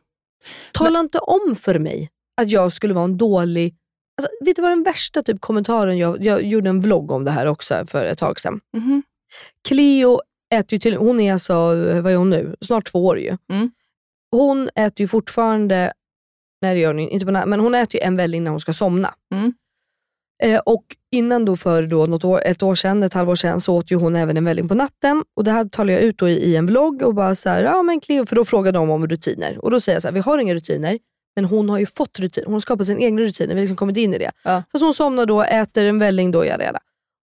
Tala inte om för mig att jag skulle vara en dålig... Alltså, vet du vad den värsta typ kommentaren, jag, jag gjorde en vlogg om det här också för ett tag sedan. Mhm. Cleo äter ju till, hon är alltså, vad är hon nu? Snart två år ju. Mm. Hon äter ju fortfarande, nej det gör hon inte på men hon äter ju en väldigt innan hon ska somna. Mm. Eh, och innan då för då något år, ett år sedan, ett halvår sedan, så åt ju hon även en välling på natten. Och Det här talar jag ut i, i en vlogg och bara så här, ja men Cleo, för då frågade de om rutiner. Och då säger jag så här, vi har inga rutiner, men hon har ju fått rutiner. Hon har skapat sina egna rutiner, vi har liksom kommit in i det. Ja. Så att hon somnar då, äter en välling då, jada jada.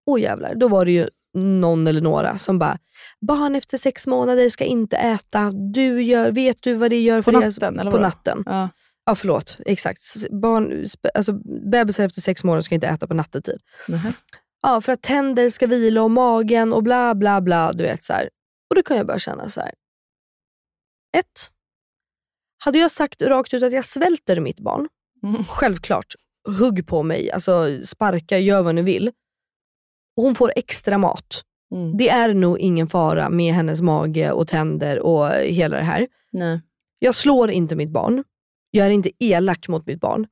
Åh jävlar, då var det ju någon eller några som bara, barn efter sex månader ska inte äta. Du gör, vet du vad det gör På för deras- natten, eller På natten. Ja. Ja förlåt, exakt. Barn, alltså, bebisar efter sex månader ska inte äta på nattetid. Nähä. Ja, för att tänder ska vila och magen och bla bla bla. Du vet så här. Och då kan jag bara känna så här. Ett. Hade jag sagt rakt ut att jag svälter mitt barn, Mm. självklart, hugg på mig, alltså sparka, gör vad ni vill. Och hon får extra mat. Mm. Det är nog ingen fara med hennes mage och tänder och hela det här. Nej. Jag slår inte mitt barn. Jag är inte elak mot mitt barn.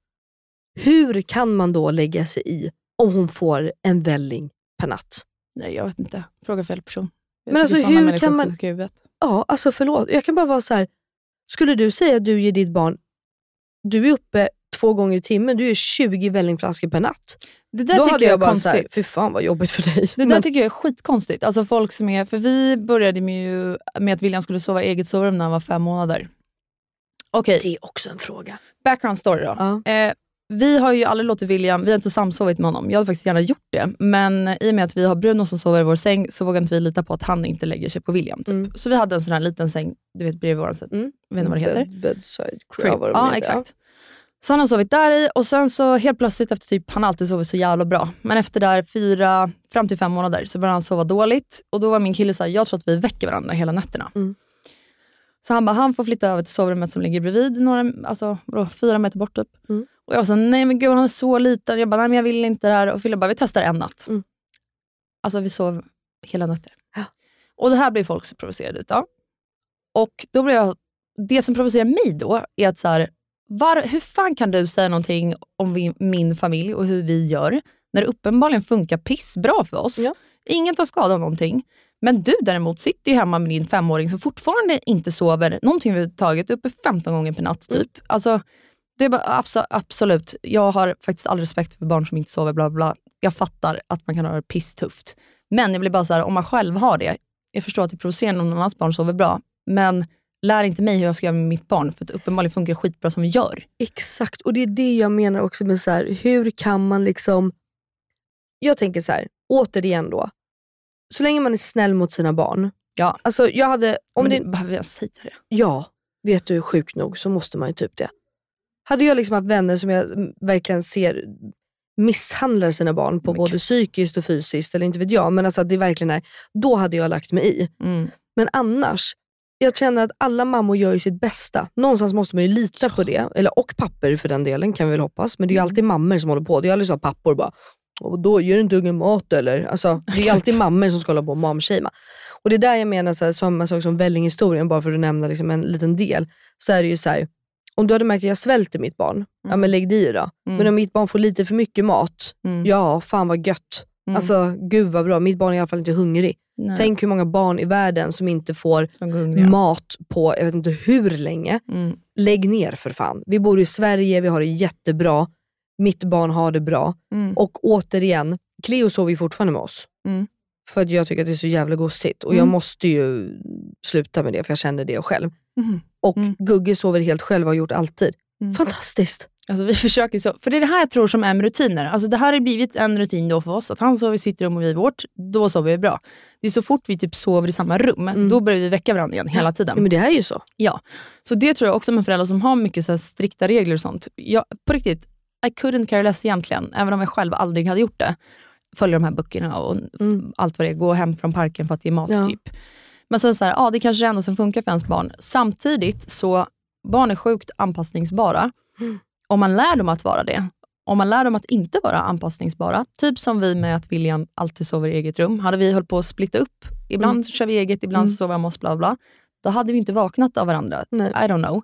Hur kan man då lägga sig i om hon får en välling per natt? Nej, jag vet inte. Fråga fel person. Jag Men alltså, hur kan är man-. Ja, alltså förlåt. Jag kan bara vara så här. Skulle du säga att du ger ditt barn, du är uppe två gånger i timmen, du gör 20 vällingflaskor per natt. Det där Då tycker hade jag jag är bara konstigt. fy fan vad jobbigt för dig. Det där Men- tycker jag är skitkonstigt. Alltså folk som är, för vi började med, ju, med att William skulle sova i eget sovrum när han var fem månader. Okej, det är också en fråga. background story då. Ja. Eh, vi har ju aldrig låtit William, vi har inte samsovit med honom. Jag hade faktiskt gärna gjort det, men i och med att vi har Bruno som sover i vår säng, så vågar inte vi lita på att han inte lägger sig på William. Typ. Mm. Så vi hade en sån här liten säng, du vet bredvid vår säng. Mm. Jag vet inte vad det heter. Bed, bedside Crib. Ja, heter, exakt. Så han har sovit där i och sen så helt plötsligt efter typ, han har alltid sovit så jävla bra. Men efter där fyra, fram till fem månader så började han sova dåligt. Och då var min kille såhär, jag tror att vi väcker varandra hela nätterna. Mm. Så han bara, han får flytta över till sovrummet som ligger bredvid, några, alltså vadå, fyra meter bort typ. Mm. Och jag såhär, nej men gud han är så liten. Jag bara, nej men jag vill inte det här. Och Fille bara, vi testar en natt. Mm. Alltså vi sov hela nätter. Ja. Och det här blir folk så provocerade utav. Och då blev jag, det som provocerar mig då är att så här, var, hur fan kan du säga någonting om vi, min familj och hur vi gör, när det uppenbarligen funkar pissbra för oss. Ja. Ingen tar skada av någonting. Men du däremot sitter ju hemma med din femåring som fortfarande inte sover någonting överhuvudtaget, uppe 15 gånger per natt typ. Alltså, det är bara, abso- absolut, jag har faktiskt all respekt för barn som inte sover, bla bla. Jag fattar att man kan ha det pisstufft. Men jag blir bara så här, om man själv har det, jag förstår att det är provocerande om någon annans barn sover bra, men lär inte mig hur jag ska göra med mitt barn, för att uppenbarligen funkar det skitbra som vi gör. Exakt, och det är det jag menar också med så här, hur kan man liksom... Jag tänker så här, återigen då. Så länge man är snäll mot sina barn. Ja. Alltså jag hade, om men det, behöver jag säga det? ja, vet du sjukt nog så måste man ju typ det. Hade jag liksom haft vänner som jag verkligen ser misshandlar sina barn på Men både gud. psykiskt och fysiskt, eller inte vet jag, men alltså att det verkligen är, då hade jag lagt mig i. Mm. Men annars, jag känner att alla mammor gör ju sitt bästa. Någonstans måste man ju lita på det. Eller, och papper för den delen kan vi väl hoppas. Men det är ju Mm. alltid mammor som håller på. Det är aldrig så att pappor bara, och då ger inte ungen mat eller? Alltså, det är Exakt. alltid mammor som ska hålla på och momshamea. Och det är där jag menar, så här, samma sak som vällinghistorien, bara för att nämna liksom en liten del. Så är det ju så här, om du hade märkt att jag svälter mitt barn, ja Mm. men lägg i då. Mm. Men om mitt barn får lite för mycket mat, Mm. ja fan vad gött. Mm. Alltså gud vad bra, mitt barn är i alla fall inte hungrig. Nej, Tänk hur många barn i världen som inte får hungriga. mat på jag vet inte hur länge. Mm. Lägg ner för fan. Vi bor i Sverige, vi har det jättebra. Mitt barn har det bra. Mm. Och återigen, Cleo sover ju fortfarande med oss. Mm. För att jag tycker att det är så jävla gosigt. Och jag Mm. måste ju sluta med det för jag känner det själv. Mm. Och Mm. Gugge sover helt själv och har gjort alltid. Mm. Fantastiskt. Alltså vi försöker så, för det är det här jag tror som är med rutiner. Alltså det här har blivit en rutin då för oss, att han sover i sitt rum och vi i vårt, då sover vi bra. Det är så fort vi typ sover i samma rum, Mm. då börjar vi väcka varandra igen hela Ja, tiden. men det är ju så. Ja, så det tror jag också med föräldrar som har mycket så strikta regler och sånt. Jag, på riktigt, I couldn't care less egentligen, även om jag själv aldrig hade gjort det. Följa de här böckerna och Mm. allt vad det är, gå hem från parken för att ge mat Ja. typ. Men sen så här, ja det kanske är det enda som funkar för ens barn. Samtidigt så, barn är sjukt anpassningsbara. Mm. Om man lär dem att vara det, om man lär dem att inte vara anpassningsbara, typ som vi med att William alltid sover i eget rum. Hade vi hållit på att splitta upp, ibland Mm. kör vi eget, ibland Mm. så sover jag med oss, bla bla. Då hade vi inte vaknat av varandra. Nej. I don't know.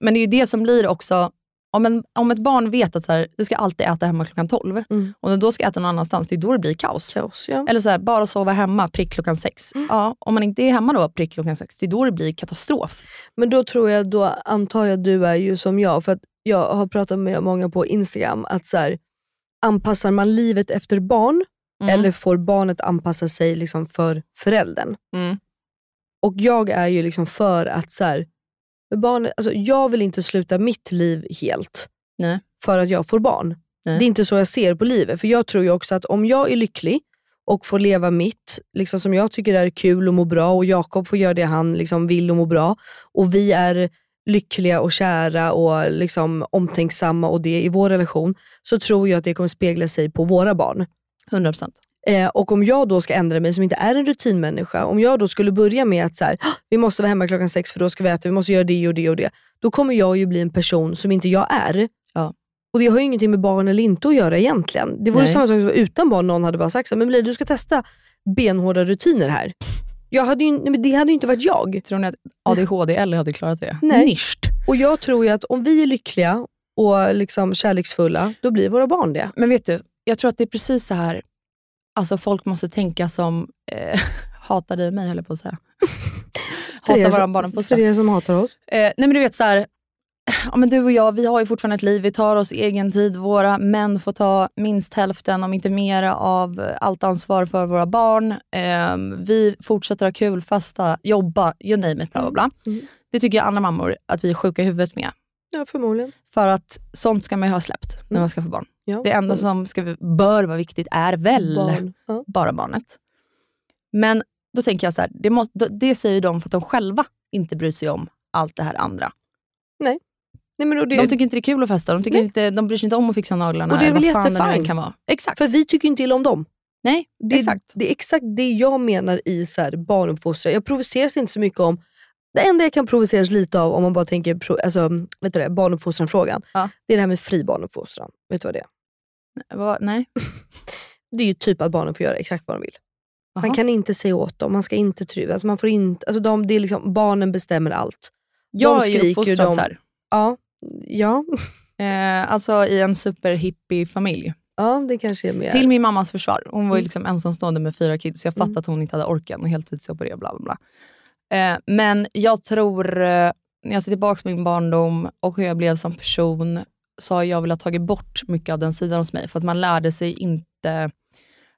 Men det är ju det som blir också, om, en, om ett barn vet att så här, det ska alltid äta hemma klockan 12, Mm. och då ska äta någon annanstans, det är då det blir kaos. Kaos, ja. Eller så här, bara sova hemma prick klockan sex. Mm. Ja, om man inte är hemma då prick klockan sex, det är då det blir katastrof. Men då tror jag, då antar jag att du är ju som jag. För att jag har pratat med många på Instagram att så här, anpassar man livet efter barn Mm. eller får barnet anpassa sig liksom för föräldern? Mm. Och jag är ju liksom för att så barnet, alltså jag vill inte sluta mitt liv helt Nej. för att jag får barn. Nej. Det är inte så jag ser på livet. För jag tror ju också att om jag är lycklig och får leva mitt, liksom som jag tycker är kul och mår bra och Jakob får göra det han liksom vill och mår bra och vi är lyckliga och kära och liksom omtänksamma och det i vår relation, så tror jag att det kommer spegla sig på våra barn. 100%. Eh, och om jag då ska ändra mig som inte är en rutinmänniska, om jag då skulle börja med att så här, "Ah, vi måste vara hemma klockan sex för då ska vi äta, vi måste göra det och det och det. Då kommer jag ju bli en person som inte jag är. Ja. Och det har ju ingenting med barn eller inte att göra egentligen. Det vore Nej. samma sak som utan barn, någon hade bara sagt så här, men Melia, du ska testa benhårda rutiner här. Jag hade ju, nej, men det hade ju inte varit jag. Tror ni att ADHD eller hade klarat det? Nej. Nischt. Och jag tror ju att om vi är lyckliga och liksom kärleksfulla, då blir våra barn det. Men vet du, jag tror att det är precis så här alltså folk måste tänka som eh, hatar dig och mig, höll jag på att säga. Hatar våran barnuppfostran. För er som hatar oss. Eh, nej men du vet så här, ja, men du och jag, vi har ju fortfarande ett liv, vi tar oss egen tid. Våra män får ta minst hälften, om inte mera, av allt ansvar för våra barn. Eh, vi fortsätter ha kul, fasta, jobba, you name it, bla bla bla. Mm. Det tycker jag andra mammor att vi är sjuka i huvudet med. Ja, förmodligen. För att sånt ska man ju ha släppt när Mm. man ska få barn. Ja. Det enda som ska, bör vara viktigt är väl Barn. Ja. bara barnet. Men då tänker jag så här, det, må, det säger de för att de själva inte bryr sig om allt det här andra. Nej, men och det, De tycker inte det är kul att festa, de, tycker Nej. inte, de bryr sig inte om att fixa naglarna. Och det är väl jättefint. kan vara. Exakt. För vi tycker inte illa om dem. Nej, Det, exakt. det är exakt det jag menar i så här barnuppfostran. Jag provoceras inte så mycket om det enda jag kan provoceras lite av om man bara tänker alltså, vet du det, barnuppfostran-frågan, Ja. det är det här med fri barnuppfostran. Vet du vad det är? Vad- nej. Det är ju typ att barnen får göra exakt vad de vill. Man Jaha. kan inte säga åt dem, man ska inte tryva. Alltså man får inte, alltså de, det är liksom, barnen bestämmer allt. Jag är skriker, ju uppfostrad de- så här. Ja, ja, Eh, alltså i en superhippie-familj. ja det kanske är mer. Till min mammas försvar. Hon var ju Mm. liksom ensamstående med fyra kids, så jag fattar Mm. att hon inte hade orken och heltidsjobb och det, bla bla bla. Eh, men jag tror, eh, när jag ser tillbaka på min barndom och hur jag blev som person, så har jag velat tagit bort mycket av den sidan hos mig. För att man lärde sig inte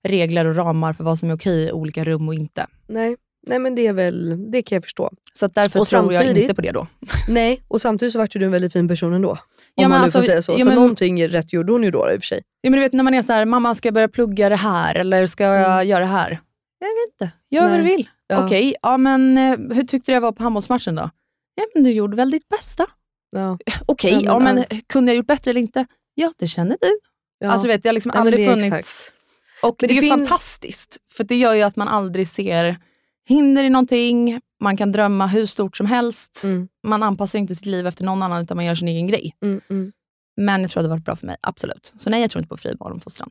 regler och ramar för vad som är okej i olika rum och inte. Nej, nej men det är väl, det kan jag förstå. Så därför Och tror jag inte på det då. Nej, och samtidigt så vart du en väldigt fin person ändå. Om Ja, men man nu alltså, får säga så. ja, så men- någonting rätt gjorde hon ju då i och för sig. Ja, men du vet när man är så här, mamma ska jag börja plugga det här eller ska jag Mm. göra det här? Jag vet inte, gör vad du vill. Ja. Okej, ja, men eh, hur tyckte du jag var på handbollsmatchen då? Ja, men du gjorde väl ditt bästa. Ja. Okej, Ja, ja, men, men kunde jag gjort bättre eller inte? Ja, det känner du. Ja. Alltså vet, det har liksom men aldrig det är funnits. exakt. Och Men det, det är ju fantastiskt, för det gör ju att man aldrig ser hinder i någonting. Man kan drömma hur stort som helst. Mm, Man anpassar inte sitt liv efter någon annan, utan man gör sin egen grej. mm, mm. Men jag tror det har varit bra för mig, absolut. Så nej, jag tror inte på fri barnuppfostran.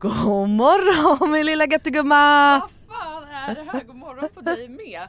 God morgon min lilla göttegumma! Vad fan är det här? God morgon på dig med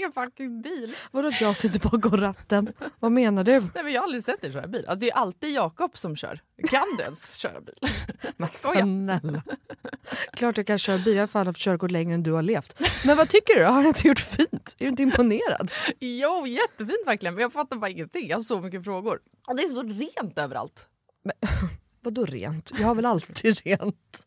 i en fucking bil. Vadå att jag sitter bakom ratten? Vad menar du? Nej, men jag har aldrig sett dig köra bil. Alltså, det är alltid Jakob som kör. Kan du ens köra bil? Men snälla. Klart jag kan köra bil, jag har fan haft körkort längre än du har levt. Men vad tycker du? Har jag inte gjort fint? Är du inte imponerad? Jo, jättefint verkligen. Men jag fattar bara ingenting. Jag har så mycket frågor. Och det är så rent överallt. Vadå rent? Jag har väl alltid rent?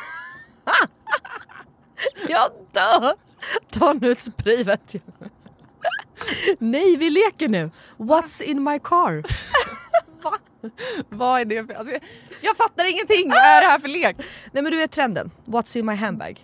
Jag dör! Ta nu ett spray vet jag. Nej vi leker nu. What's in my car? Va? Vad är det för... Alltså, jag, fattar ingenting! Vad är det här för lek? Nej men du vet trenden. What's in my handbag?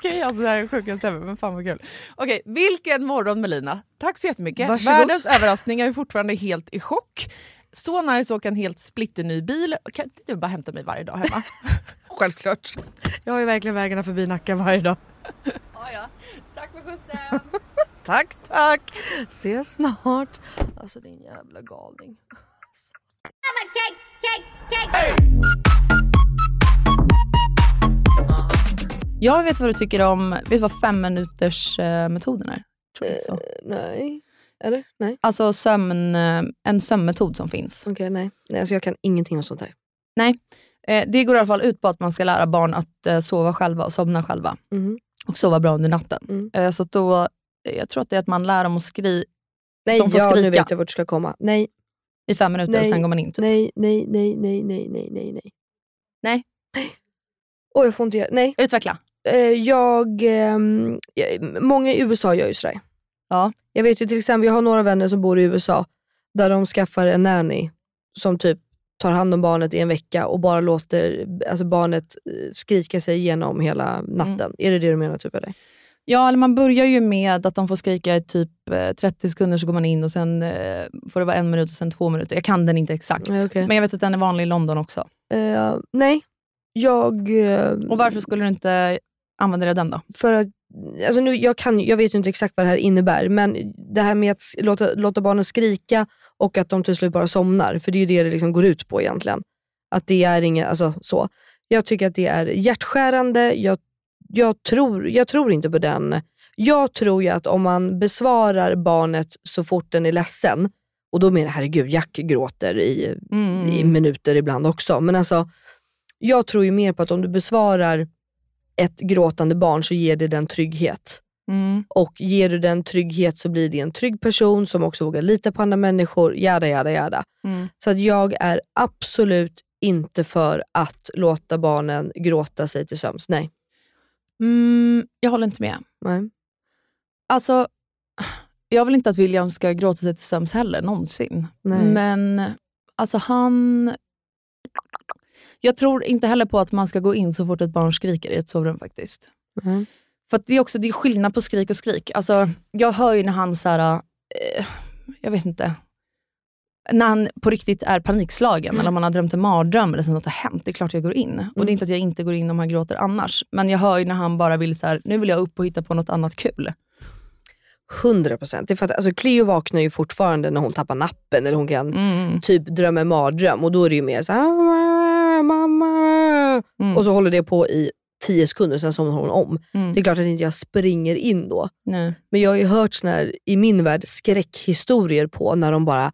Okej, alltså det här är sjukaste ever, men fan vad kul. Okej, vilken morgon Melina. Tack så jättemycket. Varsågod. Världens överraskning, jag är fortfarande helt i chock. Så nice att åka en helt splitterny bil. Kan inte du bara hämta mig varje dag hemma? Självklart. Jag har ju verkligen vägarna förbi Nacka varje dag. ja, ja. Tack för skjutsen. Tack tack! Ses snart. Alltså din jävla galning. Jag vet vad du tycker om, vet du vad fem minuters eh, metoden är? Tror jag inte så. nej. Eller? Nej. Alltså sömn, eh, en sömnmetod som finns. Okej nej. nej alltså jag kan ingenting om sånt här. Nej, eh, det går i alla fall ut på att man ska lära barn att eh, sova själva och somna själva. Mhm. Och sova bra under natten. Mm. Eh, så då, eh, jag tror att det är att man lär dem att skriva Nej, De får ja, nu skrika. vet jag vart du ska komma. Nej, i fem minuter och Nej. sen går man in. Typ. nej, nej, nej, nej, nej, nej, nej, nej. Nej. Oj, jag får inte göra... Nej. Utveckla. Eh, jag, ehm, jag... Många i USA gör ju sådär. Ja. Jag vet ju till exempel, jag har några vänner som bor i USA där de skaffar en nanny som typ tar hand om barnet i en vecka och bara låter alltså barnet eh, skrika sig igenom hela natten. Är det det du menar? Typ, eller? Ja, eller man börjar ju med att de får skrika i typ eh, 30 sekunder, så går man in och sen eh, får det vara en minut och sen två minuter. Jag kan den inte exakt, okej. men jag vet att den är vanlig i London också. Eh, nej, jag... eh, Och varför skulle du inte använda dig av den då? för att, alltså nu, jag, kan, jag vet ju inte exakt vad det här innebär, men det här med att låta, låta barnen skrika och att de till slut bara somnar, för det är ju det det liksom går ut på egentligen. Att det är inget, alltså så. Jag tycker att det är hjärtskärande, jag, jag, tror, jag tror inte på den. Jag tror ju att om man besvarar barnet så fort den är ledsen, och då menar jag herregud, Jack gråter i, Mm. i minuter ibland också. Men alltså, jag tror ju mer på att om du besvarar ett gråtande barn så ger det den trygghet. Mm. Och ger du den trygghet så blir det en trygg person som också vågar lita på andra människor. Jada, jada, jada. Mm. Så att jag är absolut inte för att låta barnen gråta sig till sömns. Nej. Mm, jag håller inte med. Nej. Alltså, jag vill inte att William ska gråta sig till sömns heller, någonsin. Nej. Men alltså han... Jag tror inte heller på att man ska gå in så fort ett barn skriker i ett sovrum faktiskt. Mm. För att det är också det är skillnad på skrik och skrik. Alltså, jag hör ju när han så här, eh, jag vet inte, när han på riktigt är panikslagen eller om han har drömt en mardröm eller så något har hänt. Det är klart jag går in. Och det är inte att jag inte går in om han gråter annars. Men jag hör ju när han bara vill så här, nu vill jag upp och hitta på något annat kul. 100 procent. Alltså Cleo vaknar ju fortfarande när hon tappar nappen eller hon kan Mm. typ drömma en mardröm och då är det ju mer så här, "Ah. Mm. Och så håller det på i 10 sekunder, sen somnar hon om. Mm. Det är klart att inte jag springer in då. Nej. Men jag har ju hört såna här, i min värld skräckhistorier på när de bara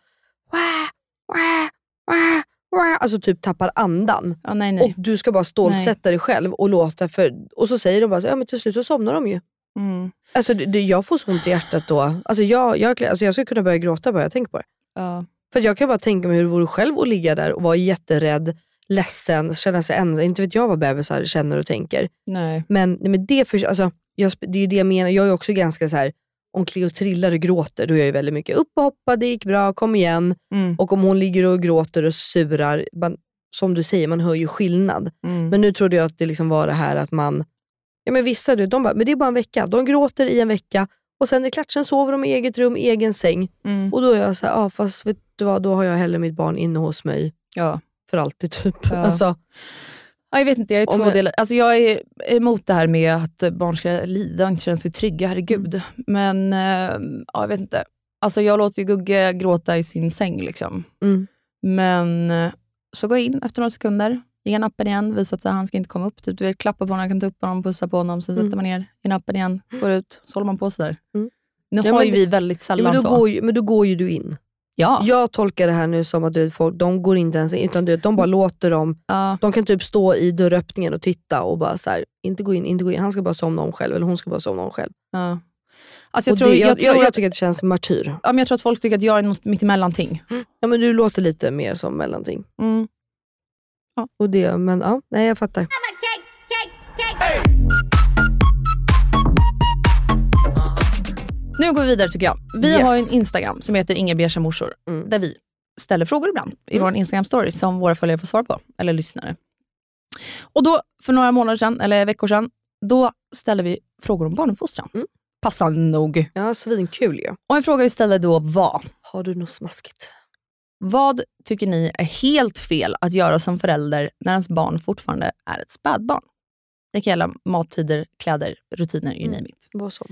wah, wah, wah, wah, alltså typ tappar andan. Ja, nej, nej. Och du ska bara stålsätta dig själv och låta för... Och så säger de bara så, ja men till slut så somnar de ju. Mm. Alltså det, jag får så ont i hjärtat då. Alltså jag, jag, alltså jag skulle kunna börja gråta bara jag tänker på det. Ja. För jag kan bara tänka mig hur det vore själv att ligga där och vara jätterädd, ledsen, känna sig ensam. Inte vet jag vad bebisar känner och tänker. Nej. Men, nej, men det, för, alltså, jag, det är ju det jag menar. Jag är också ganska så här. om Cleo trillar och gråter, då är jag ju väldigt mycket upp och hoppa, det gick bra, kom igen. Mm. Och om hon ligger och gråter och surar, man, som du säger, man hör ju skillnad. Mm. Men nu trodde jag att det liksom var det här att man, ja men vissa du, de bara, men det är bara en vecka. De gråter i en vecka och sen är det klart, sen sover de i eget rum, egen säng. Mm. Och då är jag så här, ja fast vet du vad, då har jag hellre mitt barn inne hos mig Ja. För alltid typ. Ja. Alltså, Ja, jag vet inte, jag är Om jag- tvådelad. Alltså jag är emot det här med att barn ska lida och inte känna sig trygga, herregud. Men eh, ja, jag vet inte. Alltså jag låter ju Gugge gråta i sin säng. Liksom. mm. Men eh, så går jag in efter några sekunder, ger nappen igen, visar att här, han ska inte komma upp. Typ, du vet, klappa på honom, kan ta upp honom, pussa på honom, sen Mm. sätter man ner i nappen igen, går ut, så håller man på sådär. Mm. Nu Ja, har men ju vi väldigt ja, sällan men, då så. går ju, men då går ju du in. Ja. Jag tolkar det här nu som att du folk, de går inte ens in, utan du de bara låter dem, Ja. de kan typ stå i dörröppningen och titta och bara så här, inte gå in, inte gå in. Han ska bara somna om själv, eller hon ska bara somna om själv. Ja. Alltså jag, tror, det, jag, jag, tror jag, tycker att det känns martyr. ja, men jag tror att folk tycker att jag är något mittemellanting. Ja, men du låter lite mer som mellanting. Mm. Och det, men ja, nej jag fattar. Nu går vi vidare tycker jag. Vi Yes. har en Instagram som heter Inga beiga morsor, Mm. där vi ställer frågor ibland i Mm. vår Instagram-story som våra följare får svar på, eller lyssnare. Och då, för några månader sedan, eller veckor sedan, då ställde vi frågor om barnuppfostran. Mm. Passande nog. Ja, svinkul ju. Och en fråga vi ställde då var, Har du något smaskigt? vad tycker ni är helt fel att göra som förälder när ens barn fortfarande är ett spädbarn? Det kan gälla mattider, kläder, rutiner, you Mm. name it. Vad som?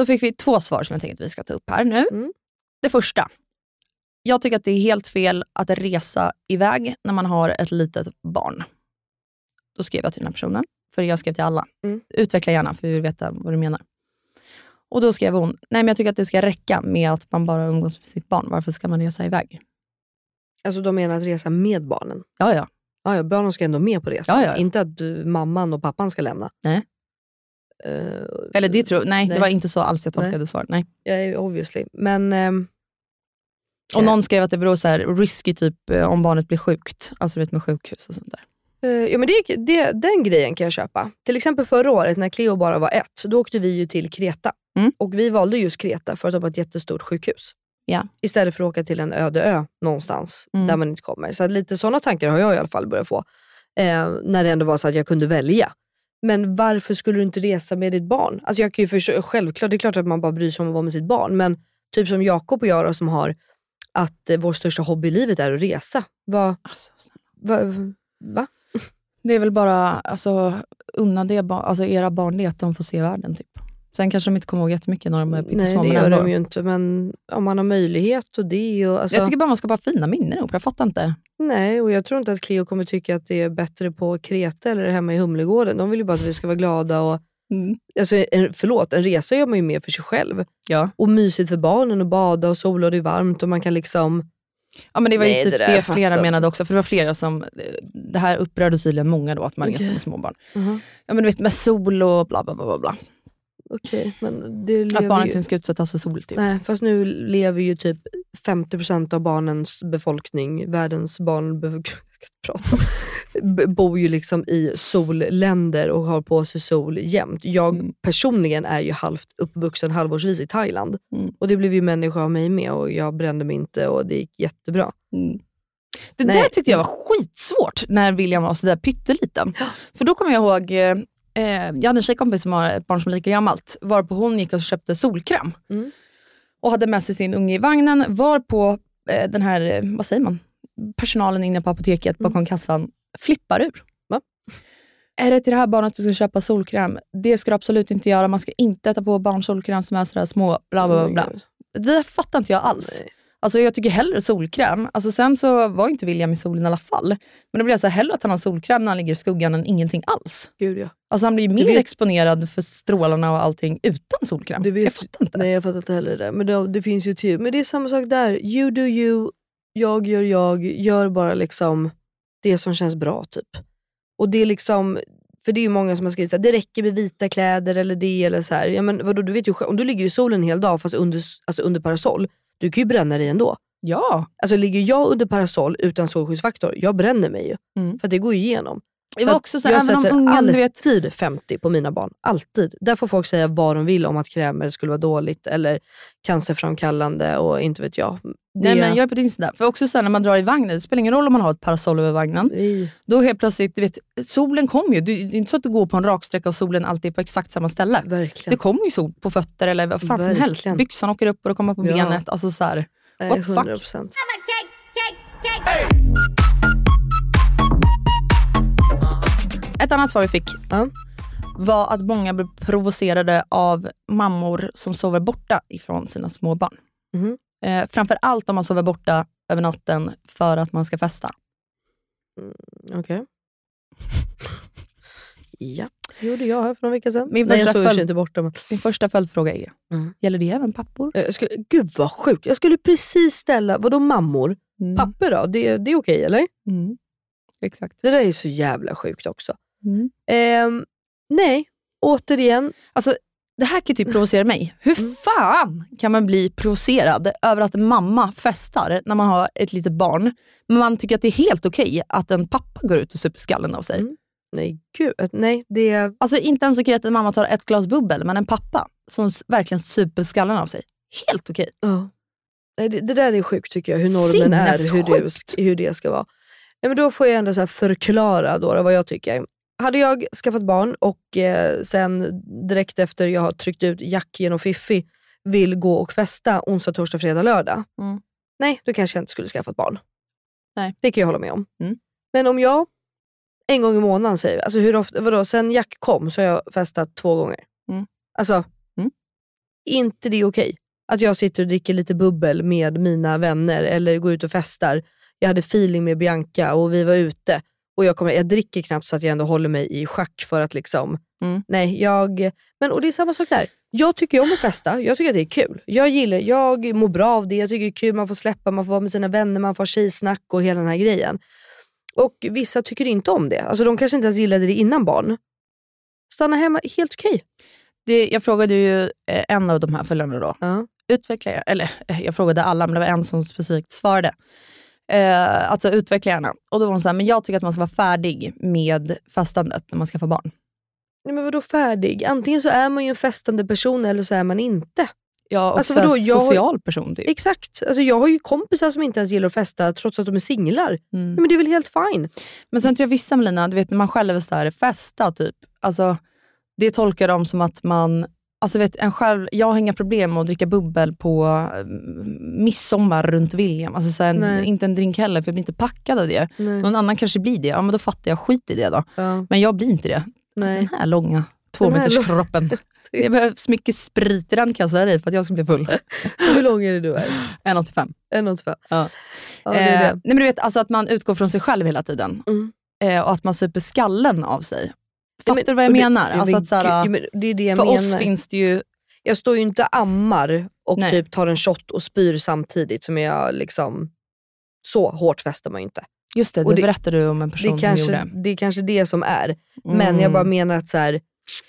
Då fick vi två svar som jag tänkte att vi ska ta upp här nu. Mm. Det första. Jag tycker att det är helt fel att resa iväg när man har ett litet barn. Då skrev jag till den här personen, för jag skrev till alla. Mm. Utveckla gärna, för vi vill veta vad du menar. Och Då skrev hon, nej men jag tycker att det ska räcka med att man bara umgås med sitt barn. Varför ska man resa iväg? Alltså de menar att resa med barnen? Ja, ja. Ja, ja, barnen ska ändå med på resan. Ja, ja. Inte att du, mamman och pappan ska lämna. Nej. Eh, Eller det tror nej, Nej. det var inte så alls jag tolkade Nej. svaret. Nej. Ja, obviously. Men ehm, Och någon skrev att det beror så här, risky typ eh, om barnet blir sjukt. Alltså vet med sjukhus och sånt där. eh, ja, men det, det, den grejen kan jag köpa. Till exempel förra året när Cleo bara var ett, då åkte vi ju till Kreta. Mm. Och vi valde just Kreta för att de har ett jättestort sjukhus. Ja. Istället för att åka till en öde ö någonstans Mm. där man inte kommer. Så lite sådana tankar har jag i alla fall börjat få. Eh, när det ändå var så att jag kunde välja. Men varför skulle du inte resa med ditt barn? Alltså jag kan ju förstå, självklart, det är klart att man bara bryr sig om att vara med sitt barn. Men typ som Jakob och jag då, som har att eh, vår största hobby i livet är att resa. Va, Alltså, va, va? det är väl bara, alltså, unna det, alltså, era barn det, att de får se världen. Typ. Sen kanske de inte kommer ihåg jättemycket när de är Nej pyttesmå. det men gör de ju inte. Men om man har möjlighet och det och alltså, Jag tycker bara man ska ha fina minnen ihop. Jag fattar inte. Nej, och jag tror inte att Cleo kommer tycka att det är bättre på Kreta eller hemma i Humlegården. De vill ju bara att vi ska vara glada och Alltså, en, förlåt, en resa gör man ju mer för sig själv. Ja. Och mysigt för barnen och bada och sola och det är varmt och man kan liksom... Ja men det var ju Nej, typ det det, flera inte. menade också, för det var flera som, det här upprörde tydligen många då, att man Okej. reser med småbarn. Mhm. Ja men du vet med sol och bla bla bla bla. Okej, men det Att lever barnet ju... inte ska utsättas för sol typ. Nej, fast nu lever ju typ 50% av barnens befolkning, världens barn, prata, bor ju liksom i solländer och har på sig sol jämt. Jag Mm. personligen är ju halvt uppvuxen halvårsvis i Thailand. Mm. Och det blev ju människa av mig med och jag brände mig inte och det gick jättebra. Mm. Det Nej. där tyckte jag var skitsvårt när William var sådär pytteliten. För då kommer jag ihåg, eh, jag hade en tjejkompis som har ett barn som är lika gammalt, varpå hon gick och köpte solkräm. Mm. Och hade med sig sin unge i vagnen, varpå eh, den här, eh, vad säger man, personalen inne på apoteket bakom kassan flippar ur. Mm. Va? Är det till det här barnet du ska köpa solkräm? Det ska du absolut inte göra. Man ska inte äta på barn solkräm som är sådär små, bla bla Oh bla. God. Det fattar inte jag alls. Nej. Alltså jag tycker hellre solkräm. Alltså sen så var inte William i solen i alla fall. Men då blir jag så här, hellre att han har solkräm när han ligger i skuggan än ingenting alls. Gud ja. Alltså han blir ju mer vet- exponerad för strålarna och allting utan solkräm. Du vet- jag fattar inte. Nej jag fattar inte heller det. Men det, det finns ju till. Men det är samma sak där. You do you, jag gör jag. Gör bara liksom det som känns bra typ. Och det är liksom, för det är ju många som har skrivit att det räcker med vita kläder eller det eller så här. Ja, men vadå, du vet ju om du ligger i solen en hel dag fast under, alltså under parasoll, du kan ju bränna dig ändå. Ja. Alltså ligger jag under parasoll utan solskyddsfaktor, jag bränner mig ju. Mm. För att det går ju igenom. Det var också så, jag även om sätter ungen, du vet, alltid 50 på mina barn. Alltid. Där får folk säga vad de vill om att krämer skulle vara dåligt eller cancerframkallande och inte vet jag. Det, Nej, men jag är på din sida. För också så här, när man drar i vagnen, det spelar ingen roll om man har ett parasoll över vagnen. Nej. Då helt plötsligt, du vet, solen kommer ju. Du- Det är inte så att du går på en raksträcka och solen alltid är på exakt samma ställe. Verkligen. Det kommer ju sol på fötter eller vad fan som helst. Byxan åker upp och då kommer på Ja. benet. Alltså så här, what the fuck? Ett annat svar vi fick Ja. var att många blev provocerade av mammor som sover borta ifrån sina små barn. Mhm. Eh, framför allt om man sover borta över natten för att man ska festa. Okej. ja, det gjorde jag här för några veckor sedan. Min Nej, jag följd- inte borta. Men... Min första följdfråga är, Mm. gäller det även pappor? Eh, Jag skulle, gud vad sjukt. Jag skulle precis ställa, vadå mammor? Mm. Papper då? Det, det är okej eller? Mm. Exakt. Det där är så jävla sjukt också. Mm. Ehm, nej, återigen. Alltså, det här kan ju typ provocera mig. Hur Mm. fan kan man bli provocerad över att en mamma festar när man har ett litet barn, men man tycker att det är helt okej att en pappa går ut och super skallen av sig? Mm. Nej, gud. eh, Nej, det är... Alltså inte ens okej att en mamma tar ett glas bubbel, men en pappa som verkligen super skallen av sig. Helt okej. Ja. Det, det där är sjukt tycker jag, hur normen är, hur det, hur det ska vara. Nej, men då får jag ändå så förklara då vad jag tycker. Hade jag skaffat barn och eh, sen direkt efter jag har tryckt ut Jack genom Fiffi vill gå och festa onsdag, torsdag, fredag, lördag. Mm. Nej, då kanske jag inte skulle skaffa ett barn. Nej. Det kan jag hålla med om. Mm. Men om jag en gång i månaden säger vi, alltså hur ofta, vadå, sen Jack kom så har jag festat två gånger. Mm. Alltså, Mm. inte det okej? Att jag sitter och dricker lite bubbel med mina vänner eller går ut och festar. Jag hade feeling med Bianca och vi var ute. Och jag, kommer, jag dricker knappt så att jag ändå håller mig i schack för att liksom... Mm. Nej, jag... Men och det är samma sak där. Jag tycker om att festa. Jag tycker att det är kul. Jag gillar, jag mår bra av det. Jag tycker det är kul. Man får släppa, man får vara med sina vänner, man får ha tjejsnack och hela den här grejen. Och vissa tycker inte om det. Alltså de kanske inte ens gillade det innan barn. Stanna hemma, helt okej. Det, jag frågade ju eh, en av de här följarna då. Ja. Utveckla, eller eh, jag frågade alla, men det var en som specifikt svarade. Eh, alltså utveckla gärna. Och då var hon så här, men jag tycker att man ska vara färdig med festandet när man ska få barn. Nej, men vadå färdig? Antingen så är man ju en festande person eller så är man inte. Ja, och Alltså, vadå, jag har- social person typ. Exakt. Alltså, jag har ju kompisar som inte ens gillar att festa trots att de är singlar. Mm. Nej, men det är väl helt fine. Men sen tror jag vissa Melina, du vet när man själv är så här, festa typ. alltså, det tolkar de som att man Alltså vet, en själv, jag har inga problem med att dricka bubbel på mm, midsommar runt William. Alltså så Nej. inte en drink heller, för jag blir inte packad av det. Nej. Någon annan kanske blir det, ja men då fattar jag skit i det då. Ja, Men jag blir inte det. nej. Den här långa, två Den här meters lång- kroppen. Det behövs mycket sprit i den kan jag säga dig för att jag ska bli full. Hur lång är det du är? 1,85. 1,85? Ja. Ja, det är Eh, det. nej men du vet, alltså att man utgår från sig själv hela tiden. Mm. Eh, och att man super skallen av sig. Fattar du vad jag det- menar? ja, alltså men att, såhär, gud, ja, men det är det jag för menar. oss finns det ju... Jag står ju inte ammar och Nej. typ tar en shot och spyr samtidigt som jag liksom... Så hårt festar man ju inte. Just det, det, det- berättade du om en Det person som kanske, gjorde. det är kanske det som är. Men Mm. jag bara menar att så här,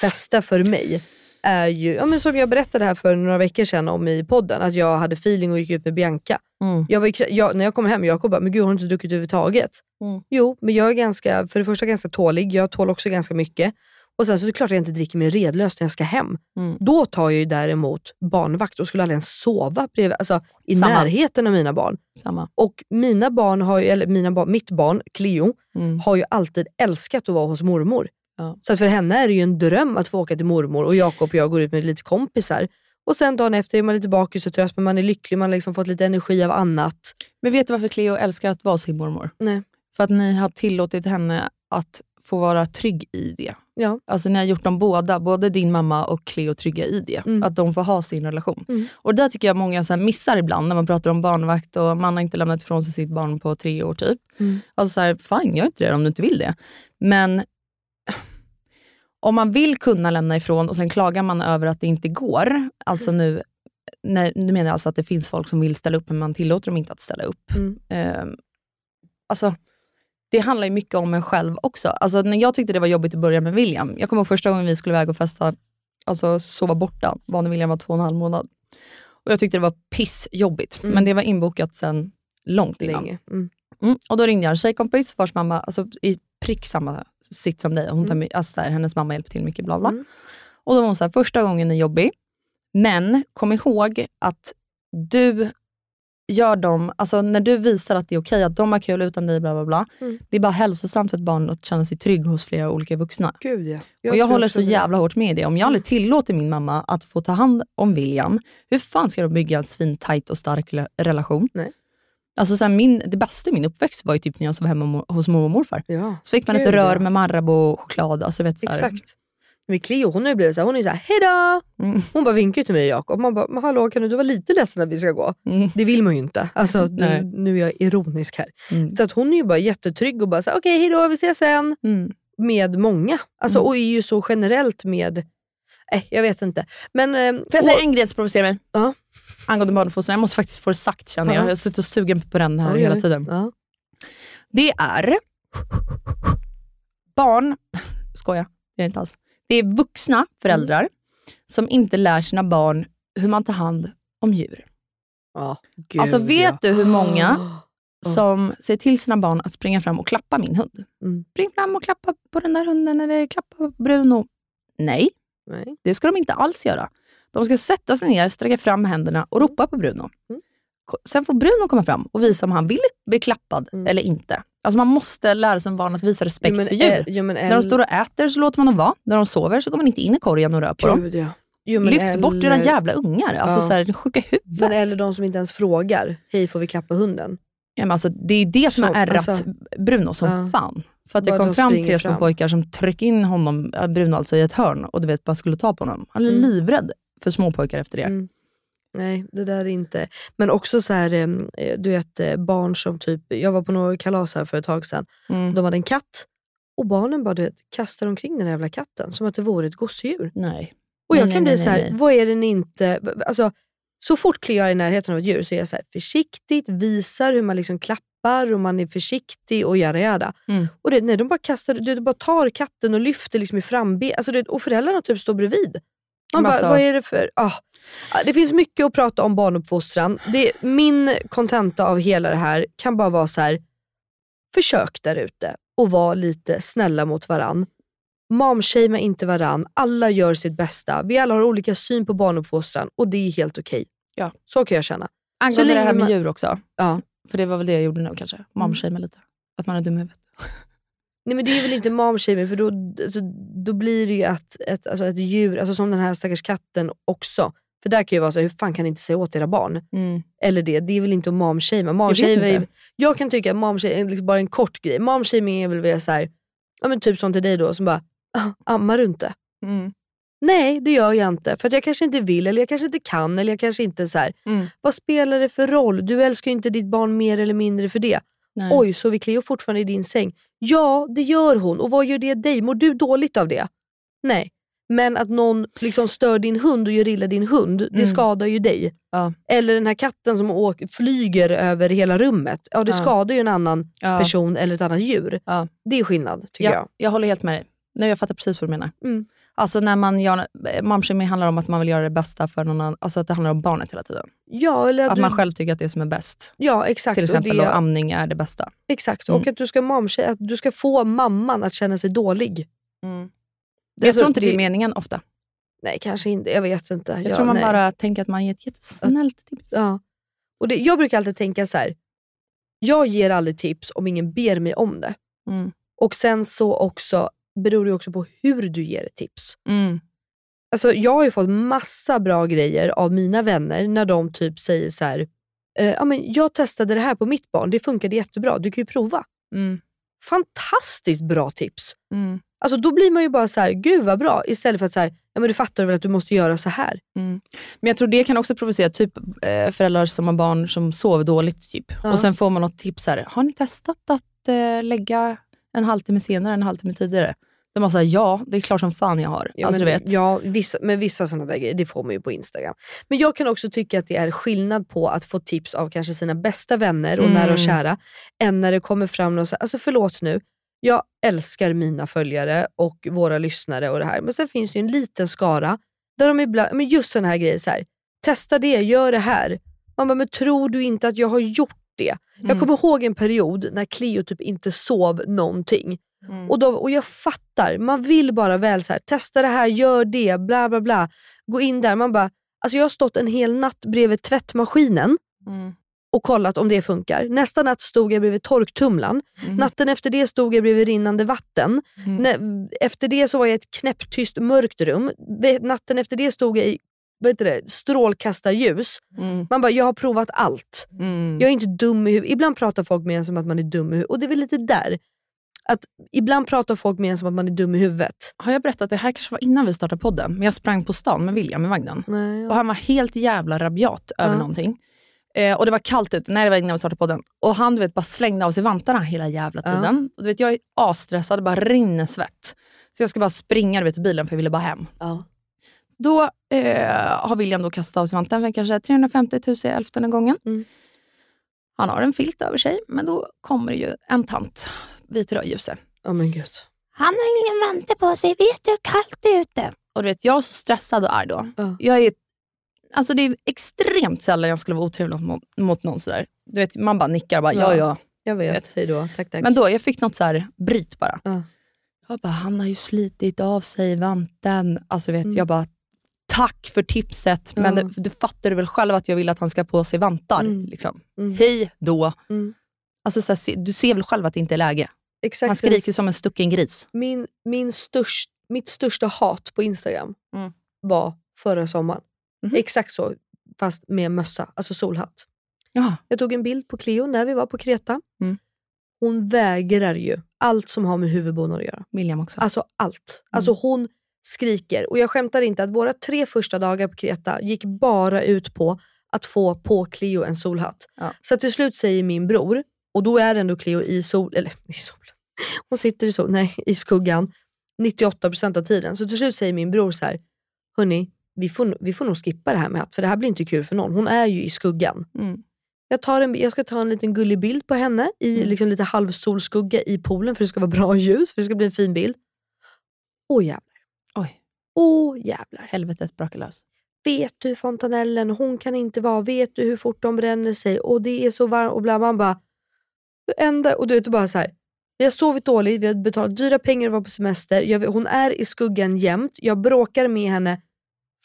festa för mig är ju, ja, men som jag berättade här för några veckor sedan om i podden, att jag hade feeling och gick ut med Bianca. Mm. Jag var, jag, när jag kom hem, Jakob bara, men gud har du inte druckit överhuvudtaget? Mm. Jo, men jag är ganska, för det första ganska tålig, jag tål också ganska mycket. Och sen så är det klart att jag inte dricker mig redlös när jag ska hem. Mm. Då tar jag ju däremot barnvakt och skulle aldrig ens sova bredvid, alltså, i Samma. närheten av mina barn. Samma. Och mina barn har ju, eller mina barn, mitt barn, Cleo, Mm. har ju alltid älskat att vara hos mormor. Ja. Så att för henne är det ju en dröm att få åka till mormor och Jakob och jag går ut med lite kompisar. Och sen dagen efter är man lite bakis och trött men man är lycklig, man har liksom fått lite energi av annat. Men vet du varför Cleo älskar att vara sin mormor? Nej. För att ni har tillåtit henne att få vara trygg i det. Ja. Alltså ni har gjort dem båda, både din mamma och Cleo trygga i det. Mm. Att de får ha sin relation. Mm. Och det där tycker jag många så missar ibland när man pratar om barnvakt och man har inte lämnat ifrån sig sitt barn på tre år typ. Mm. Alltså så här, fine, gör inte det om du inte vill det. Men om man vill kunna lämna ifrån och sen klagar man över att det inte går. Alltså nu, nej, nu menar jag alltså att det finns folk som vill ställa upp men man tillåter dem inte att ställa upp. Mm. Ehm, alltså, det handlar ju mycket om en själv också. Alltså, när jag tyckte det var jobbigt i början med William. Jag kommer ihåg första gången vi skulle iväg och festa, alltså sova borta, var när William var två och en halv månad. Och Jag tyckte det var pissjobbigt, Mm. men det var inbokat sen långt innan. Länge. Mm. Mm. Och då ringde jag en tjejkompis vars mamma, alltså i prick samma sitt som dig. Hon tar, my- alltså så här, hennes mamma hjälper till mycket, bla bla. Mm. Och då var hon så här, första gången är jobbig, men kom ihåg att du gör dem, alltså när du visar att det är okej att de har kul utan dig, bla bla bla. Mm. Det är bara hälsosamt för ett barn att känna sig trygg hos flera olika vuxna. Gud ja. och jag håller så det. jävla hårt med det. Om jag aldrig tillåter min mamma att få ta hand om William, hur fan ska de bygga en svintajt och stark relation? Nej. Alltså så här, min, det bästa i min uppväxt var ju typ när jag sov hemma hos mormor och morfar. Ja, Så fick man Gud, ett rör ja. med Marabou och choklad. Alltså, vet, så här. exakt. Men Cleo hon har ju blivit såhär, hon är såhär, hejdå! Mm. Hon bara vinkar till mig och Jakob. Man bara, men hallå kan du vara lite ledsen att vi ska gå? Mm. Det vill man ju inte. Alltså, nu, nu är jag ironisk här. Mm. Så att hon är ju bara jättetrygg och bara okej hejdå, vi ses sen. Mm. Med många. Alltså, Mm. Och är ju så generellt med, eh, jag vet inte. Men, eh, Får jag säga en grej som provocerar mig? Ja. Angående barnuppfostran. Jag måste faktiskt få det sagt känner jag. Ja. Jag har suttit och sugen på den här Oj, hela tiden. Det är barn, skoja, det är det inte alls. Det är vuxna föräldrar som inte lär sina barn hur man tar hand om djur. Ja, gud, Alltså vet ja. du hur många Ja. som säger till sina barn att springa fram och klappa min hund? Mm. Spring fram och klappa på den där hunden eller klappa på Bruno. Nej, Nej. det ska de inte alls göra. De ska sätta sig ner, sträcka fram händerna och ropa på Bruno. Mm. Sen får Bruno komma fram och visa om han vill bli klappad Mm. eller inte. Alltså man måste lära sig barn att visa respekt Jo, för djur. jo, När de står och äter så låter man dem vara. När de sover så går man inte in i korgen och rör på dem. Gud, ja. Jo, Lyft bort eller- dina jävla ungar. Alltså Ja. så här, sjuka huvudet. Men eller de som inte ens frågar, hej får vi klappa hunden? Ja, men alltså, det är ju det som Så, har ärrat alltså- Bruno som Ja. fan. För att det kom fram tre små pojkar som tryckte in honom, äh, Bruno alltså, i ett hörn och du vet, bara skulle ta på honom. Han är Mm. livrädd för små pojkar efter det. Mm. Nej, det där är inte... Men också så här, eh, du vet eh, barn som typ, jag var på några kalas här för ett tag sedan. Mm. De hade en katt och barnen bara du vet, kastar omkring den jävla katten som att det vore ett gosedjur. Nej. Och jag Nej, kan nej, bli nej, så här, vad är det ni inte... Alltså, så fort Cleo är i närheten av ett djur så är jag så här, försiktigt, visar hur man liksom klappar och man är försiktig och jada jada. Mm. Och det, nej, de bara kastar, du, de bara tar katten och lyfter liksom i framben. Alltså, det, och föräldrarna typ står bredvid. Man bara, vad är det för... Ah. Det finns mycket att prata om barnuppfostran. Det, min kontenta av hela det här kan bara vara så här. försök där ute och var lite snälla mot varann. Momshamea inte varann. Alla gör sitt bästa. Vi alla har olika syn på barnuppfostran och det är helt okej. Ja. Så kan jag känna. Angående det här med man- djur också. Ja. För det var väl det jag gjorde nu kanske. Momshamea lite. Att man är dum i huvudet. Nej men det är väl inte momshaming för då, alltså, då blir det ju att ett, alltså ett djur, alltså som den här stackars katten också. För där kan ju vara så, hur fan kan ni inte säga åt era barn? Mm. Eller det, det är väl inte att momshamea. Jag är- inte. Jag kan tycka att momshaming liksom bara en kort grej. Momshaming är väl väl så här, ja men typ som till dig då som bara, "Ah, ammar du inte? Mm. Nej det gör jag inte. För att jag kanske inte vill eller jag kanske inte kan eller jag kanske inte så. Mm. Vad spelar det för roll? Du älskar ju inte ditt barn mer eller mindre för det. Nej. Oj, sover Cleo fortfarande i din säng? Ja, det gör hon. Och vad gör det dig? Mår du dåligt av det? Nej. Men att någon liksom stör din hund och gör illa din hund, det Mm. skadar ju dig. Ja. Eller den här katten som åker, flyger över hela rummet. Ja, det Ja. skadar ju en annan Ja. person eller ett annat djur. Det är skillnad tycker Ja, jag. jag håller helt med dig. Nej, jag fattar precis vad du menar. Mm. Alltså när man gör, momshaming handlar om att man vill göra det bästa för någon annan, alltså att det handlar om barnet hela tiden. Ja, eller att Att du, man själv tycker att det som är bäst. ja exakt. Till exempel och det, amning är det bästa. exakt. Mm. Och att du ska, momsha- att du ska få mamman att känna sig dålig. Jag Alltså, tror inte det är det- meningen ofta. Nej, kanske inte. Jag vet inte. Jag Ja, tror man nej. bara tänker att man ger ett jättesnällt tips. Ja. Och det, jag brukar alltid tänka så här. jag ger aldrig tips om ingen ber mig om det. Mm. Och sen så också beror det också på hur du ger tips. Mm. Alltså, jag har ju fått massa bra grejer av mina vänner när de typ säger så här. Eh, ja, men jag testade det här på mitt barn, det funkade jättebra, du kan ju prova. Mm. Fantastiskt bra tips. Mm. Alltså, då blir man ju bara så här, gud vad bra. Istället för att så här, ja, men du fattar väl att du måste göra så här. Mm. Men jag tror det kan också provocera typ eh, föräldrar som har barn som sover dåligt. Typ. Ja. Och sen får man något tips här. Har ni testat att eh, lägga en halvtimme senare, en halvtimme tidigare? De bara säger ja, det är klart som fan jag har. Ja, alltså, men, du vet. Ja, vissa, men vissa sådana där grejer, det får man ju på Instagram. Men jag kan också tycka att det är skillnad på att få tips av kanske sina bästa vänner och Mm. nära och kära, än när det kommer fram någon så alltså förlåt nu, jag älskar mina följare och våra lyssnare och det här, men sen finns det ju en liten skara där de ibland, men just sådana här grejer, så här, testa det, gör det här. Man bara, men tror du inte att jag har gjort det? Jag Mm. kommer ihåg en period när Cleo typ inte sov någonting. Mm. Och, då, och jag fattar, man vill bara väl så här, testa det här, gör det, bla bla bla. Gå in där, man bara, alltså jag har stått en hel natt bredvid tvättmaskinen Mm. och kollat om det funkar. Nästa natt stod jag bredvid torktumlaren. Mm. Natten efter det stod jag bredvid rinnande vatten. Mm. Efter det så var jag i ett knäpptyst mörkt rum. Natten efter det stod jag i vad heter det, strålkastarljus. Mm. Man bara, jag har provat allt. Mm. Jag är inte dum i huvudet. Ibland pratar folk med en som att man är dum i huvudet. Och det är väl lite där. Att ibland pratar folk med en som att man är dum i huvudet. Har jag berättat, det här kanske var innan vi startade podden, men jag sprang på stan med William i vagnen. Nej, Och han var helt jävla rabiat över Ja. någonting. Eh, och det var kallt ute, nej det var innan vi startade podden. Och han du vet, bara slängde av sig vantarna hela jävla Ja. tiden. Och, du vet, jag är asstressad, bara rinner svett. Så jag ska bara springa du vet, till bilen för jag ville bara hem. Ja. Då eh, har William då kastat av sig vanten för kanske 350 000 i elfte gången. Mm. Han har en filt över sig, men då kommer ju en tant, vit rödljuse. Ja men gud. Han har ingen vante på sig, vet du hur kallt det är ute? Och du vet, jag är så stressad och arg då. Ja. Jag är, alltså det är extremt sällan jag skulle vara otrevlig mot, mot någon sådär. Du vet, man bara nickar och bara ja, Ja. ja. Jag vet. Vet. Hej då. Tack tack. Men då, jag fick något så här bryt bara. Ja. Jag bara, han har ju slitit av sig vanten. Alltså vet, Mm. jag bara, tack för tipset. Men Ja. det, du fattar du väl själv att jag vill att han ska på sig vantar. Mm. Liksom. Mm. Hej då. Mm. Alltså, så här, du ser väl själv att det inte är läge. Exakt. Han skriker som en stucken gris. Min, min störst, mitt största hat på Instagram Mm. var förra sommaren. Mhm. Exakt så, fast med mössa, alltså solhatt. Ja. Jag tog en bild på Cleo när vi var på Kreta. Mm. Hon vägrar ju allt som har med huvudbonader att göra. William också. Alltså allt. Alltså hon skriker. Och jag skämtar inte att våra tre första dagar på Kreta gick bara ut på att få på Cleo en solhatt. Ja. Så till slut säger min bror, och då är ändå Cleo i sol, eller i solen, hon sitter i, sol, nej, i skuggan 98% av tiden. Så till slut säger min bror så här, hörni, vi får, vi får nog skippa det här med hatt, för det här blir inte kul för någon. Hon är ju i skuggan. Mm. Jag, tar en, jag ska ta en liten gullig bild på henne i Mm. liksom lite halvsolskugga i poolen för det ska vara bra ljus, för det ska bli en fin bild. Åh jävlar. Åh jävlar. helvetet brakar lös. Vet du fontanellen, hon kan inte vara, vet du hur fort de bränner sig och det är så varmt och bla man bara. Det enda, och du vet bara så här. Vi har sovit dåligt, vi har betalat dyra pengar och var på semester. Jag, hon är i skuggan jämt. Jag bråkar med henne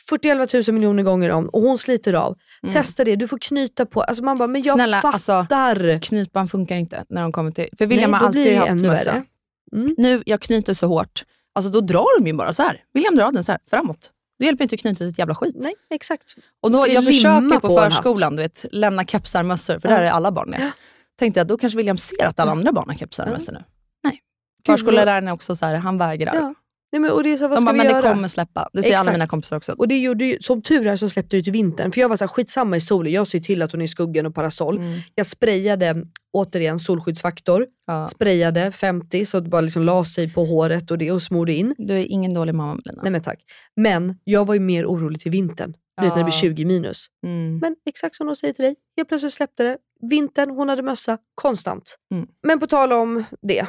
41 000 miljoner gånger om och hon sliter av. Mm. Testa det, du får knyta på. Alltså man bara, men jag Snälla, alltså, fattar. Knytban funkar inte när de kommer till... För William Nej, har alltid haft mössa. Mm. Nu, jag knyter så hårt, alltså då drar de ju bara så här. William drar den så här framåt. Det hjälper inte att knyta ett jävla skit. Nej, exakt. Och då, jag försöker på, på förskolan, du vet, lämna kepsar, mössor, för Ja. där är alla barn det. Tänkte jag, då kanske William ser att alla andra barn har kepsar och Ja. mössor nu. Nej. Förskolläraren är också så här, han vägrar. Ja. Nej, men, och det är så, vad De ska bara, vi men göra? det kommer släppa. Det säger alla Exakt. mina kompisar också. Och det gjorde ju, som tur är så släppte det till vintern. För jag var så här, skitsamma i solen, jag ser till att hon är i skuggan och parasoll. Mm. Jag sprayade, återigen, solskyddsfaktor. Ja. Sprayade 50 så att det bara liksom la sig på håret och det och smorde in. Du är ingen dålig mamma Melina. Nej men tack. Men jag var ju mer orolig till vintern. Du vet när det blir Ja. 20 minus. Mm. Men exakt som de säger till dig, helt plötsligt släppte det. Vintern, hon hade mössa, konstant. Mm. Men på tal om det,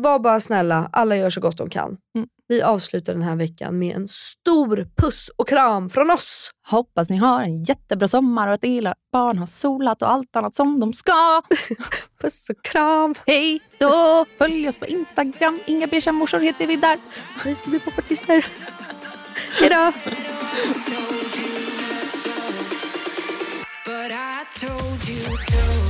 var bara snälla, alla gör så gott de kan. Mm. Vi avslutar den här veckan med en stor puss och kram från oss. Hoppas ni har en jättebra sommar och att era barn har solat och allt annat som de ska. Puss och kram. Hej då! Följ oss på Instagram. Inga beiga morsor heter vi där. Vi ska bli popartister. Hejdå! But I told you so.